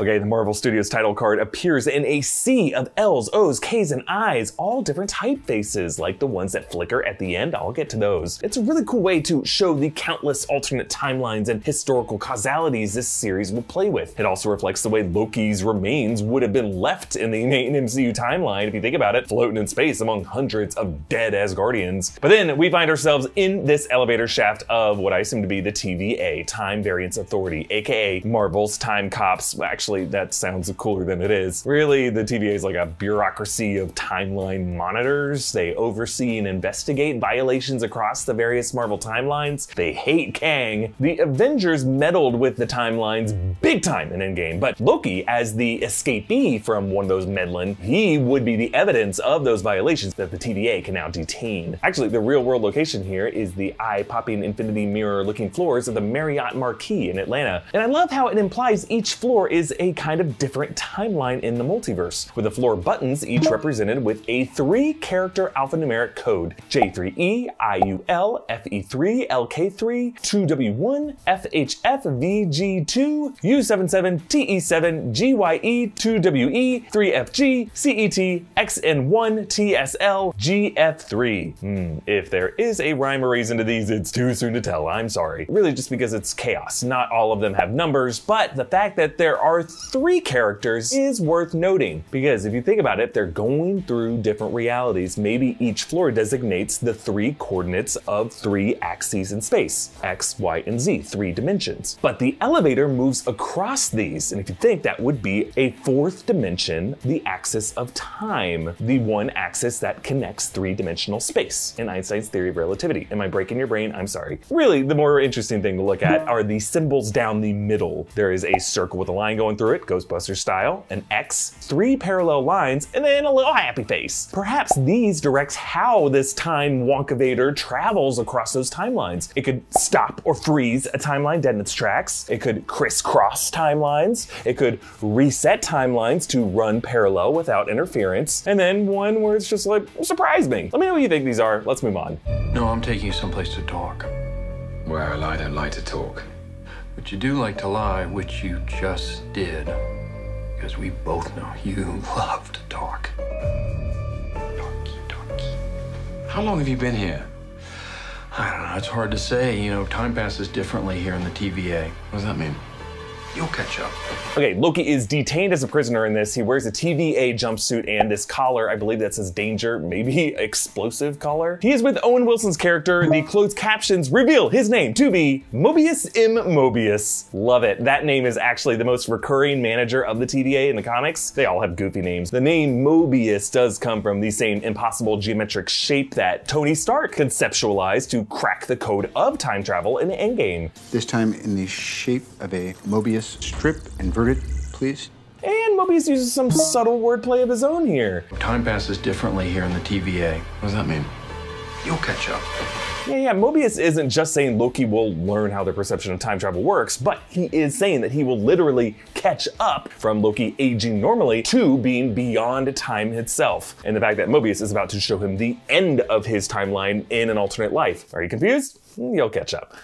Okay, the Marvel Studios title card appears in a sea of L's, O's, K's, and I's, all different typefaces, like the ones that flicker at the end. I'll get to those. It's a really cool way to show the countless alternate timelines and historical causalities this series will play with. It also reflects the way Loki's remains would have been left in the main MCU timeline, if you think about it, floating in space among hundreds of dead Asgardians. But then we find ourselves in this elevator shaft of what I assume to be the TVA, Time Variance Authority, aka Marvel's Time Cops. Actually, that sounds cooler than it is. Really, the TVA is like a bureaucracy of timeline monitors. They oversee and investigate violations across the various Marvel timelines. They hate Kang. The Avengers meddled with the timelines big time in Endgame, but Loki, as the escapee from one of those meddling, he would be the evidence of those violations that the TVA can now detain. Actually, the real world location here is the eye popping infinity mirror looking floors of the Marriott Marquis in Atlanta. And I love how it implies each floor is a kind of different timeline in the multiverse, with the floor buttons each represented with a three character alphanumeric code J3E, IUL, FE3, LK3, 2W1, FHF, VG2, U77, TE7, GYE, 2WE, 3FG, CET, XN1, TSL, GF3. Hmm, if there is a rhyme or reason to these, it's too soon to tell. I'm sorry. Really, just because it's chaos. Not all of them have numbers, but the fact that there are three characters is worth noting because if you think about it, they're going through different realities. Maybe each floor designates the three coordinates of three axes in space X, Y, and Z, three dimensions. But the elevator moves across these, and if you think that would be a fourth dimension, the axis of time, the one axis that connects three dimensional space in Einstein's theory of relativity. Am I breaking your brain? I'm sorry. Really, the more interesting thing to look at are the symbols down the middle. There is a circle with a line going through it, Ghostbuster style, an X, three parallel lines, and then a little happy face. Perhaps these directs how this time Wonkavator travels across those timelines. It could stop or freeze a timeline dead in its tracks. It could crisscross timelines. It could reset timelines to run parallel without interference. And then one where it's just like, surprise me. Let me know what you think these are. Let's move on. No, I'm taking you someplace to talk. Well, I don't like to talk. But you do like to lie, which you just did. Because we both know you love to talk. How long have you been here? I don't know, it's hard to say. You know, time passes differently here in the TVA. What does that mean? You'll catch up. Okay, Loki is detained as a prisoner in this. He wears a TVA jumpsuit and this collar. I believe that says danger, maybe explosive collar. He is with Owen Wilson's character. The closed captions reveal his name to be Mobius M. Mobius. Love it. That name is actually the most recurring manager of the TVA in the comics. They all have goofy names. The name Mobius does come from the same impossible geometric shape that Tony Stark conceptualized to crack the code of time travel in Endgame. This time in the shape of a Mobius strip, inverted, please. And Mobius uses some subtle wordplay of his own here. Time passes differently here in the TVA. What does that mean? You'll catch up. Yeah, yeah, Mobius isn't just saying Loki will learn how their perception of time travel works, but he is saying that he will literally catch up from Loki aging normally to being beyond time itself. And the fact that Mobius is about to show him the end of his timeline in an alternate life. Are you confused? You'll catch up.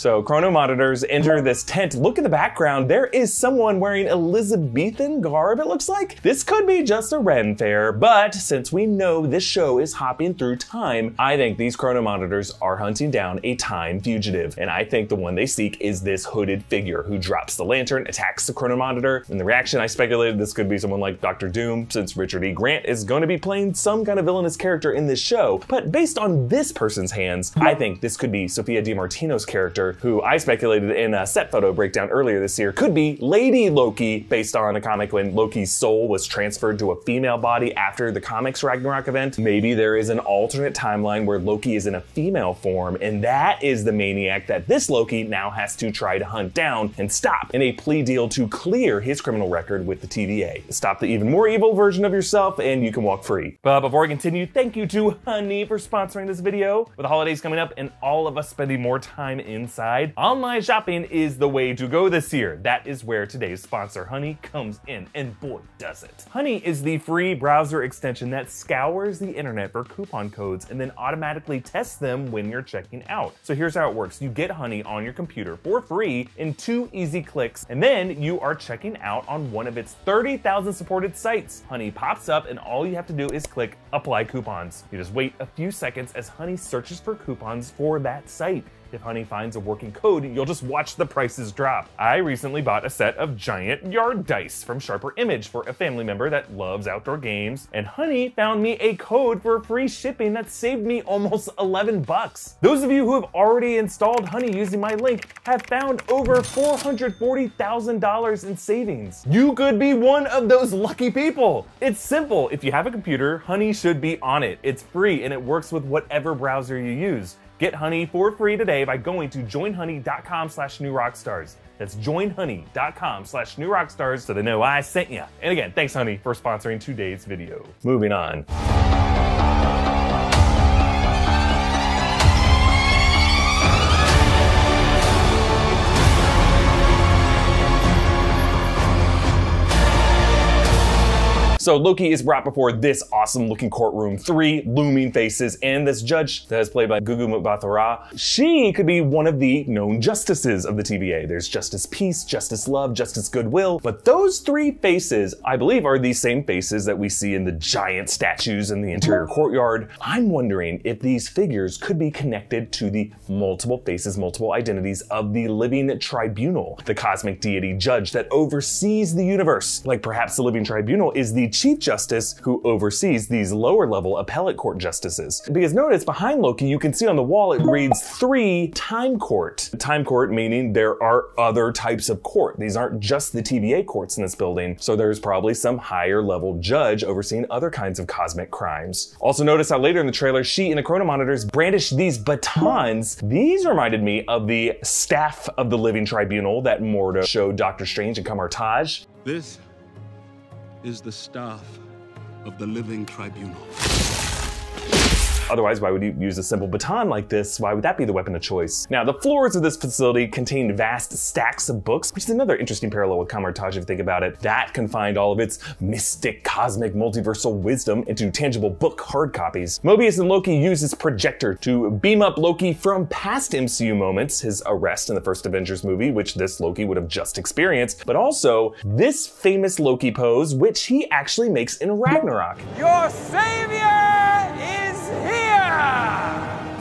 So Chrono monitors enter this tent. Look at the background. There is someone wearing Elizabethan garb, it looks like. This could be just a Ren fair, but since we know this show is hopping through time, I think these Chrono monitors are hunting down a time fugitive. And I think the one they seek is this hooded figure who drops the lantern, attacks the Chrono monitor. In the reaction, I speculated this could be someone like Doctor Doom, since Richard E. Grant is going to be playing some kind of villainous character in this show. But based on this person's hands, I think this could be Sophia DiMartino's character, who I speculated in a set photo breakdown earlier this year could be Lady Loki, based on a comic when Loki's soul was transferred to a female body after the comics Ragnarok event. Maybe there is an alternate timeline where Loki is in a female form, and that is the maniac that this Loki now has to try to hunt down and stop in a plea deal to clear his criminal record with the TVA. Stop the even more evil version of yourself, and you can walk free. But before I continue, thank you to Honey for sponsoring this video. With the holidays coming up and all of us spending more time inside, online shopping is the way to go this year. That is where today's sponsor, Honey, comes in, and boy, does it. Honey is the free browser extension that scours the internet for coupon codes and then automatically tests them when you're checking out. So here's how it works you get Honey on your computer for free in two easy clicks, and then you are checking out on one of its 30,000 supported sites. Honey pops up, and all you have to do is click Apply Coupons. You just wait a few seconds as Honey searches for coupons for that site. If Honey finds a working code, you'll just watch the prices drop. I recently bought a set of giant yard dice from Sharper Image for a family member that loves outdoor games, and Honey found me a code for free shipping that saved me almost 11 bucks. Those of you who have already installed Honey using my link have found over $440,000 in savings. You could be one of those lucky people. It's simple. If you have a computer, Honey should be on it. It's free and it works with whatever browser you use. Get Honey for free today by going to joinhoney.com slash newrockstars. That's joinhoney.com slash newrockstars so they know I sent you. And again, thanks Honey for sponsoring today's video. Moving on. So Loki is brought before this awesome looking courtroom, three looming faces, and this judge that is played by Gugu Mbatha-Raw. She could be one of the known justices of the TVA. There's Justice Peace, Justice Love, Justice Goodwill, but those three faces, I believe, are the same faces that we see in the giant statues in the interior courtyard. I'm wondering if these figures could be connected to the multiple faces, multiple identities of the living tribunal, the cosmic deity judge that oversees the universe. Like perhaps the living tribunal is the Chief Justice who oversees these lower level appellate court justices. Because notice behind Loki, you can see on the wall it reads three Time Court. Time Court meaning there are other types of court. These aren't just the TVA courts in this building, so there's probably some higher level judge overseeing other kinds of cosmic crimes. Also notice how later in the trailer, she and the Chrono Monitors brandish these batons. These reminded me of the staff of the Living Tribunal that Mordo showed Doctor Strange in Kamar-Taj. This is the staff of the living tribunal. Otherwise, why would you use a simple baton like this? Why would that be the weapon of choice? Now, the floors of this facility contained vast stacks of books, which is another interesting parallel with Kamar-Taj if you think about it. That confined all of its mystic, cosmic, multiversal wisdom into tangible book hard copies. Mobius and Loki use this projector to beam up Loki from past MCU moments, his arrest in the first Avengers movie, which this Loki would have just experienced, but also this famous Loki pose, which he actually makes in Ragnarok. Your savior is!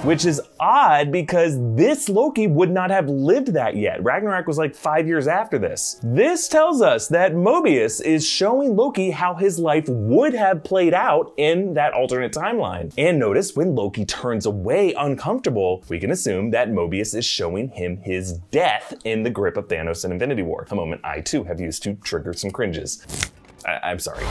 Which is odd because this Loki would not have lived that yet. Ragnarok was like five years after this. This tells us that Mobius is showing Loki how his life would have played out in that alternate timeline. And notice when Loki turns away uncomfortable, we can assume that Mobius is showing him his death in the grip of Thanos in Infinity War. A moment I too have used to trigger some cringes. I- I'm sorry.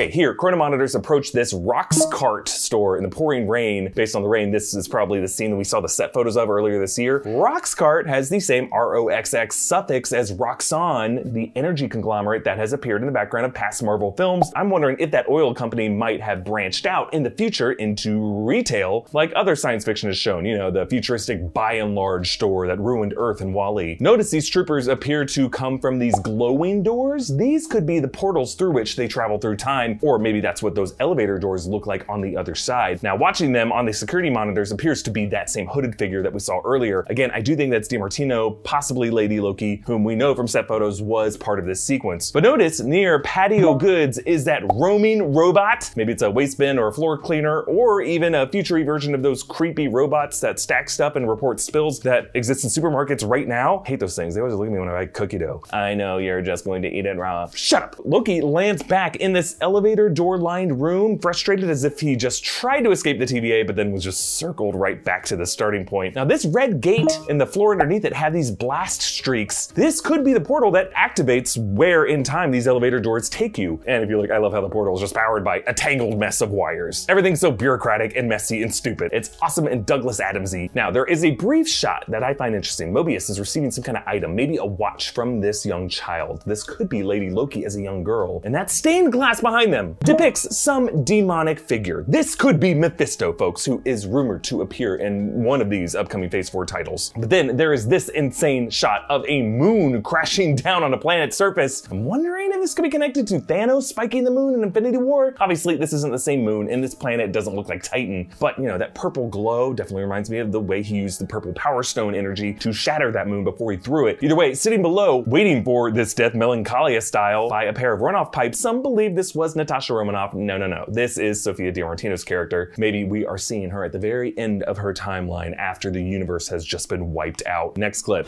Okay, here, Chrono Monitors approach this Roxxcart store in the pouring rain. Based on the rain, this is probably the scene that we saw the set photos of earlier this year. Roxxcart has the same ROXX suffix as Roxxon, the energy conglomerate that has appeared in the background of past Marvel films. I'm wondering if that oil company might have branched out in the future into retail, like other science fiction has shown, you know, the futuristic buy and large store that ruined Earth and WALL-E. Notice these troopers appear to come from these glowing doors. These could be the portals through which they travel through time, or maybe that's what those elevator doors look like on the other side. Now, watching them on the security monitors appears to be that same hooded figure that we saw earlier. Again, I do think that's Di Martino, possibly Lady Loki, whom we know from set photos was part of this sequence. But notice near Patio Goods is that roaming robot. Maybe it's a waste bin or a floor cleaner, or even a future version of those creepy robots that stack stuff and report spills that exist in supermarkets right now. hate those things. They always look at me when I buy cookie dough. I know you're just going to eat it raw. Shut up. Loki lands back in this elevator door lined room, frustrated as if he just tried to escape the TVA, but then was just circled right back to the starting point. Now, this red gate in the floor underneath it had these blast streaks. This could be the portal that activates where in time these elevator doors take you. And if you're like, I love how the portal is just powered by a tangled mess of wires. Everything's so bureaucratic and messy and stupid. It's awesome and Douglas Adamsy. Now, there is a brief shot that I find interesting. Mobius is receiving some kind of item, maybe a watch from this young child. This could be Lady Loki as a young girl. And that stained glass behind them depicts some demonic figure. This could be Mephisto, folks, who is rumored to appear in one of these upcoming Phase 4 titles. But then there is this insane shot of a moon crashing down on a planet's surface. I'm wondering if this could be connected to Thanos spiking the moon in Infinity War. Obviously, this isn't the same moon, and this planet doesn't look like Titan, but you know, that purple glow definitely reminds me of the way he used the purple power stone energy to shatter that moon before he threw it. Either way, sitting below, waiting for this death melancholia style by a pair of runoff pipes, some believe this was Natasha Romanoff. No, no, no. This is Sophia Di Martino's character. Maybe we are seeing her at the very end of her timeline after the universe has just been wiped out. Next clip.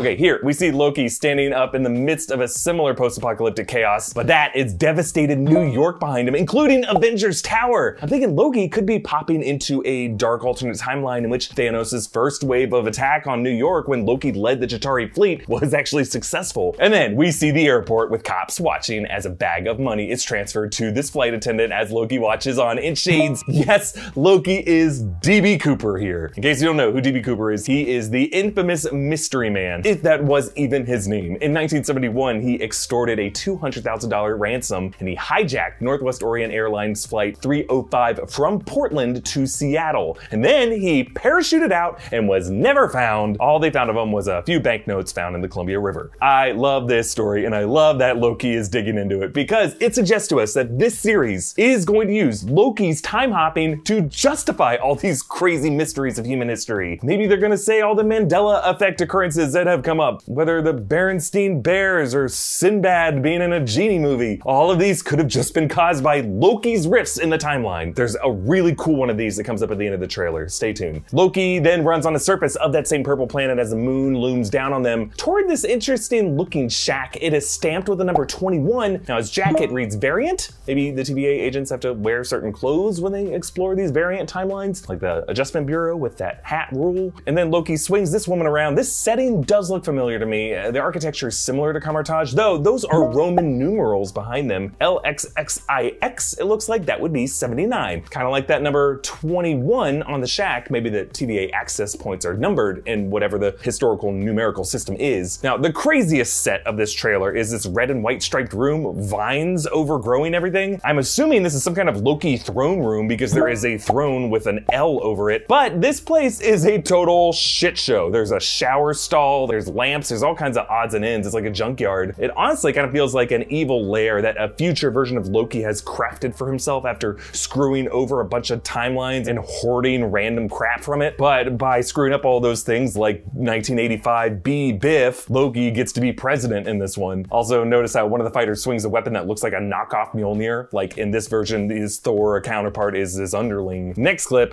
Okay, here we see Loki standing up in the midst of a similar post apocalyptic chaos, but that is devastated New York behind him, including Avengers Tower. I'm thinking Loki could be popping into a dark alternate timeline in which Thanos' first wave of attack on New York when Loki led the Chitauri fleet was actually successful. And then we see the airport with cops watching as a bag of money is transferred to this flight attendant as Loki watches on in shades. Yes, Loki is DB Cooper here. In case you don't know who DB Cooper is, he is the infamous Mystery Man, if that was even his name. In 1971, he extorted a $200,000 ransom and he hijacked Northwest Orient Airlines Flight 305 from Portland to Seattle. And then he parachuted out and was never found. All they found of him was a few banknotes found in the Columbia River. I love this story and I love that Loki is digging into it because it suggests to us that this series is going to use Loki's time hopping to justify all these crazy mysteries of human history. Maybe they're going to say all the Mandela effect occurrences that have come up, whether the Berenstein Bears or Sinbad being in a genie movie. All of these could have just been caused by Loki's rifts in the timeline. There's a really cool one of these that comes up at the end of the trailer. Stay tuned. Loki then runs on the surface of that same purple planet as the moon looms down on them toward this interesting looking shack. It is stamped with the number 21. Now his jacket reads variant. Maybe the TVA agents have to wear certain clothes when they explore these variant timelines, like the Adjustment Bureau with that hat rule. And then Loki swings this woman around. This setting does look familiar to me. Uh, The architecture is similar to Kamar-Taj, though those are Roman numerals behind them. LXXIX, it looks like that would be 79. Kind of like that number 21 on the shack. Maybe the TVA access points are numbered in whatever the historical numerical system is. Now, the craziest set of this trailer is this red and white striped room, vines overgrowing everything. I'm assuming this is some kind of Loki throne room because there is a throne with an L over it. But this place is a total shit show. There's a shower stall, there's lamps, there's all kinds of odds and ends. It's like a junkyard. It honestly kind of feels like an evil lair that a future version of Loki has crafted for himself after screwing over a bunch of timelines and hoarding random crap from it. But by screwing up all those things like 1985 B Biff, Loki gets to be president in this one. Also, notice how one of the fighters swings a weapon that looks like a knockoff Mjolnir. Like in this version, his Thor counterpart is his underling. Next clip.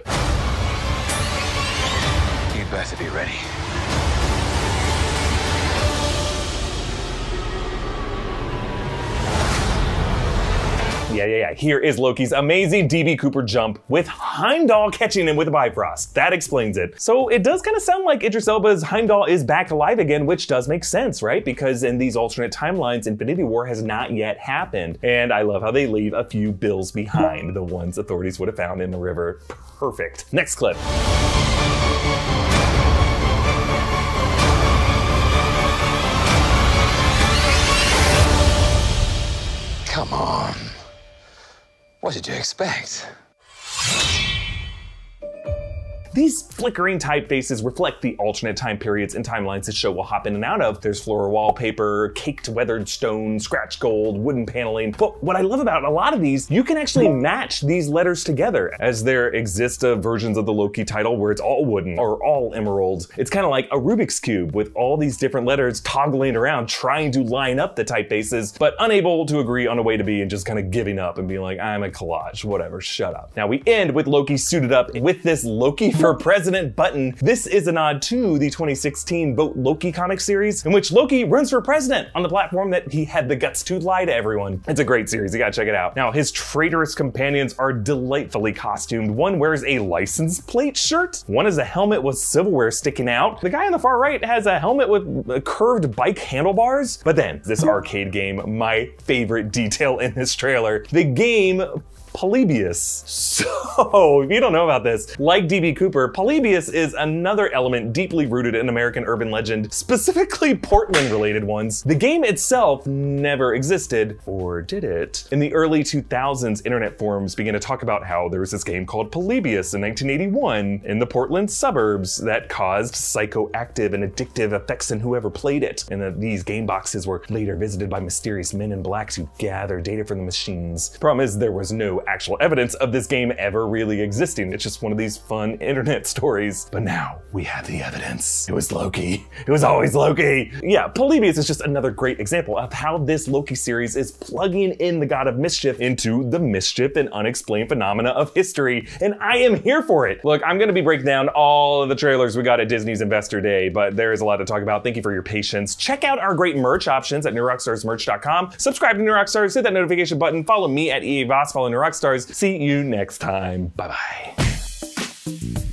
You better be ready. Yeah, yeah, yeah. Here is Loki's amazing DB Cooper jump with Heimdall catching him with a Bifrost. That explains it. So it does kind of sound like Idris Elba's Heimdall is back alive again, which does make sense, right? Because in these alternate timelines, Infinity War has not yet happened. And I love how they leave a few bills behind, the ones authorities would have found in the river. Perfect. Next clip. Come on. What did you expect? These flickering typefaces reflect the alternate time periods and timelines the show will hop in and out of. There's floor wallpaper, caked weathered stone, scratch gold, wooden paneling. But what I love about a lot of these, you can actually match these letters together as there exist uh, versions of the Loki title where it's all wooden or all emerald. It's kind of like a Rubik's Cube with all these different letters toggling around trying to line up the typefaces, but unable to agree on a way to be and just kind of giving up and being like, I'm a collage, whatever, shut up. Now we end with Loki suited up with this Loki for President button. This is a nod to the 2016 Vote Loki comic series, in which Loki runs for president on the platform that he had the guts to lie to everyone. It's a great series, you gotta check it out. Now, his traitorous companions are delightfully costumed. One wears a license plate shirt, one has a helmet with silverware sticking out. The guy on the far right has a helmet with uh, curved bike handlebars. But then, this arcade game, my favorite detail in this trailer, the game Polybius. So, if you don't know about this, like DB Cooper, Polybius is another element deeply rooted in American urban legend, specifically Portland related ones. The game itself never existed, or did it? In the early 2000s, internet forums began to talk about how there was this game called Polybius in 1981 in the Portland suburbs that caused psychoactive and addictive effects in whoever played it, and that these game boxes were later visited by mysterious men in blacks who gather data from the machines. Problem is, there was no actual evidence of this game ever really existing. It's just one of these fun internet stories. But now we have the evidence. It was Loki. It was always Loki. Yeah, Polybius is just another great example of how this Loki series is plugging in the god of mischief into the mischief and unexplained phenomena of history. And I am here for it. Look, I'm going to be breaking down all of the trailers we got at Disney's Investor Day, but there is a lot to talk about. Thank you for your patience. Check out our great merch options at newrockstarsmerch.com. Subscribe to New hit that notification button, follow me at EA Voss, follow New stars. See you next time. Bye bye.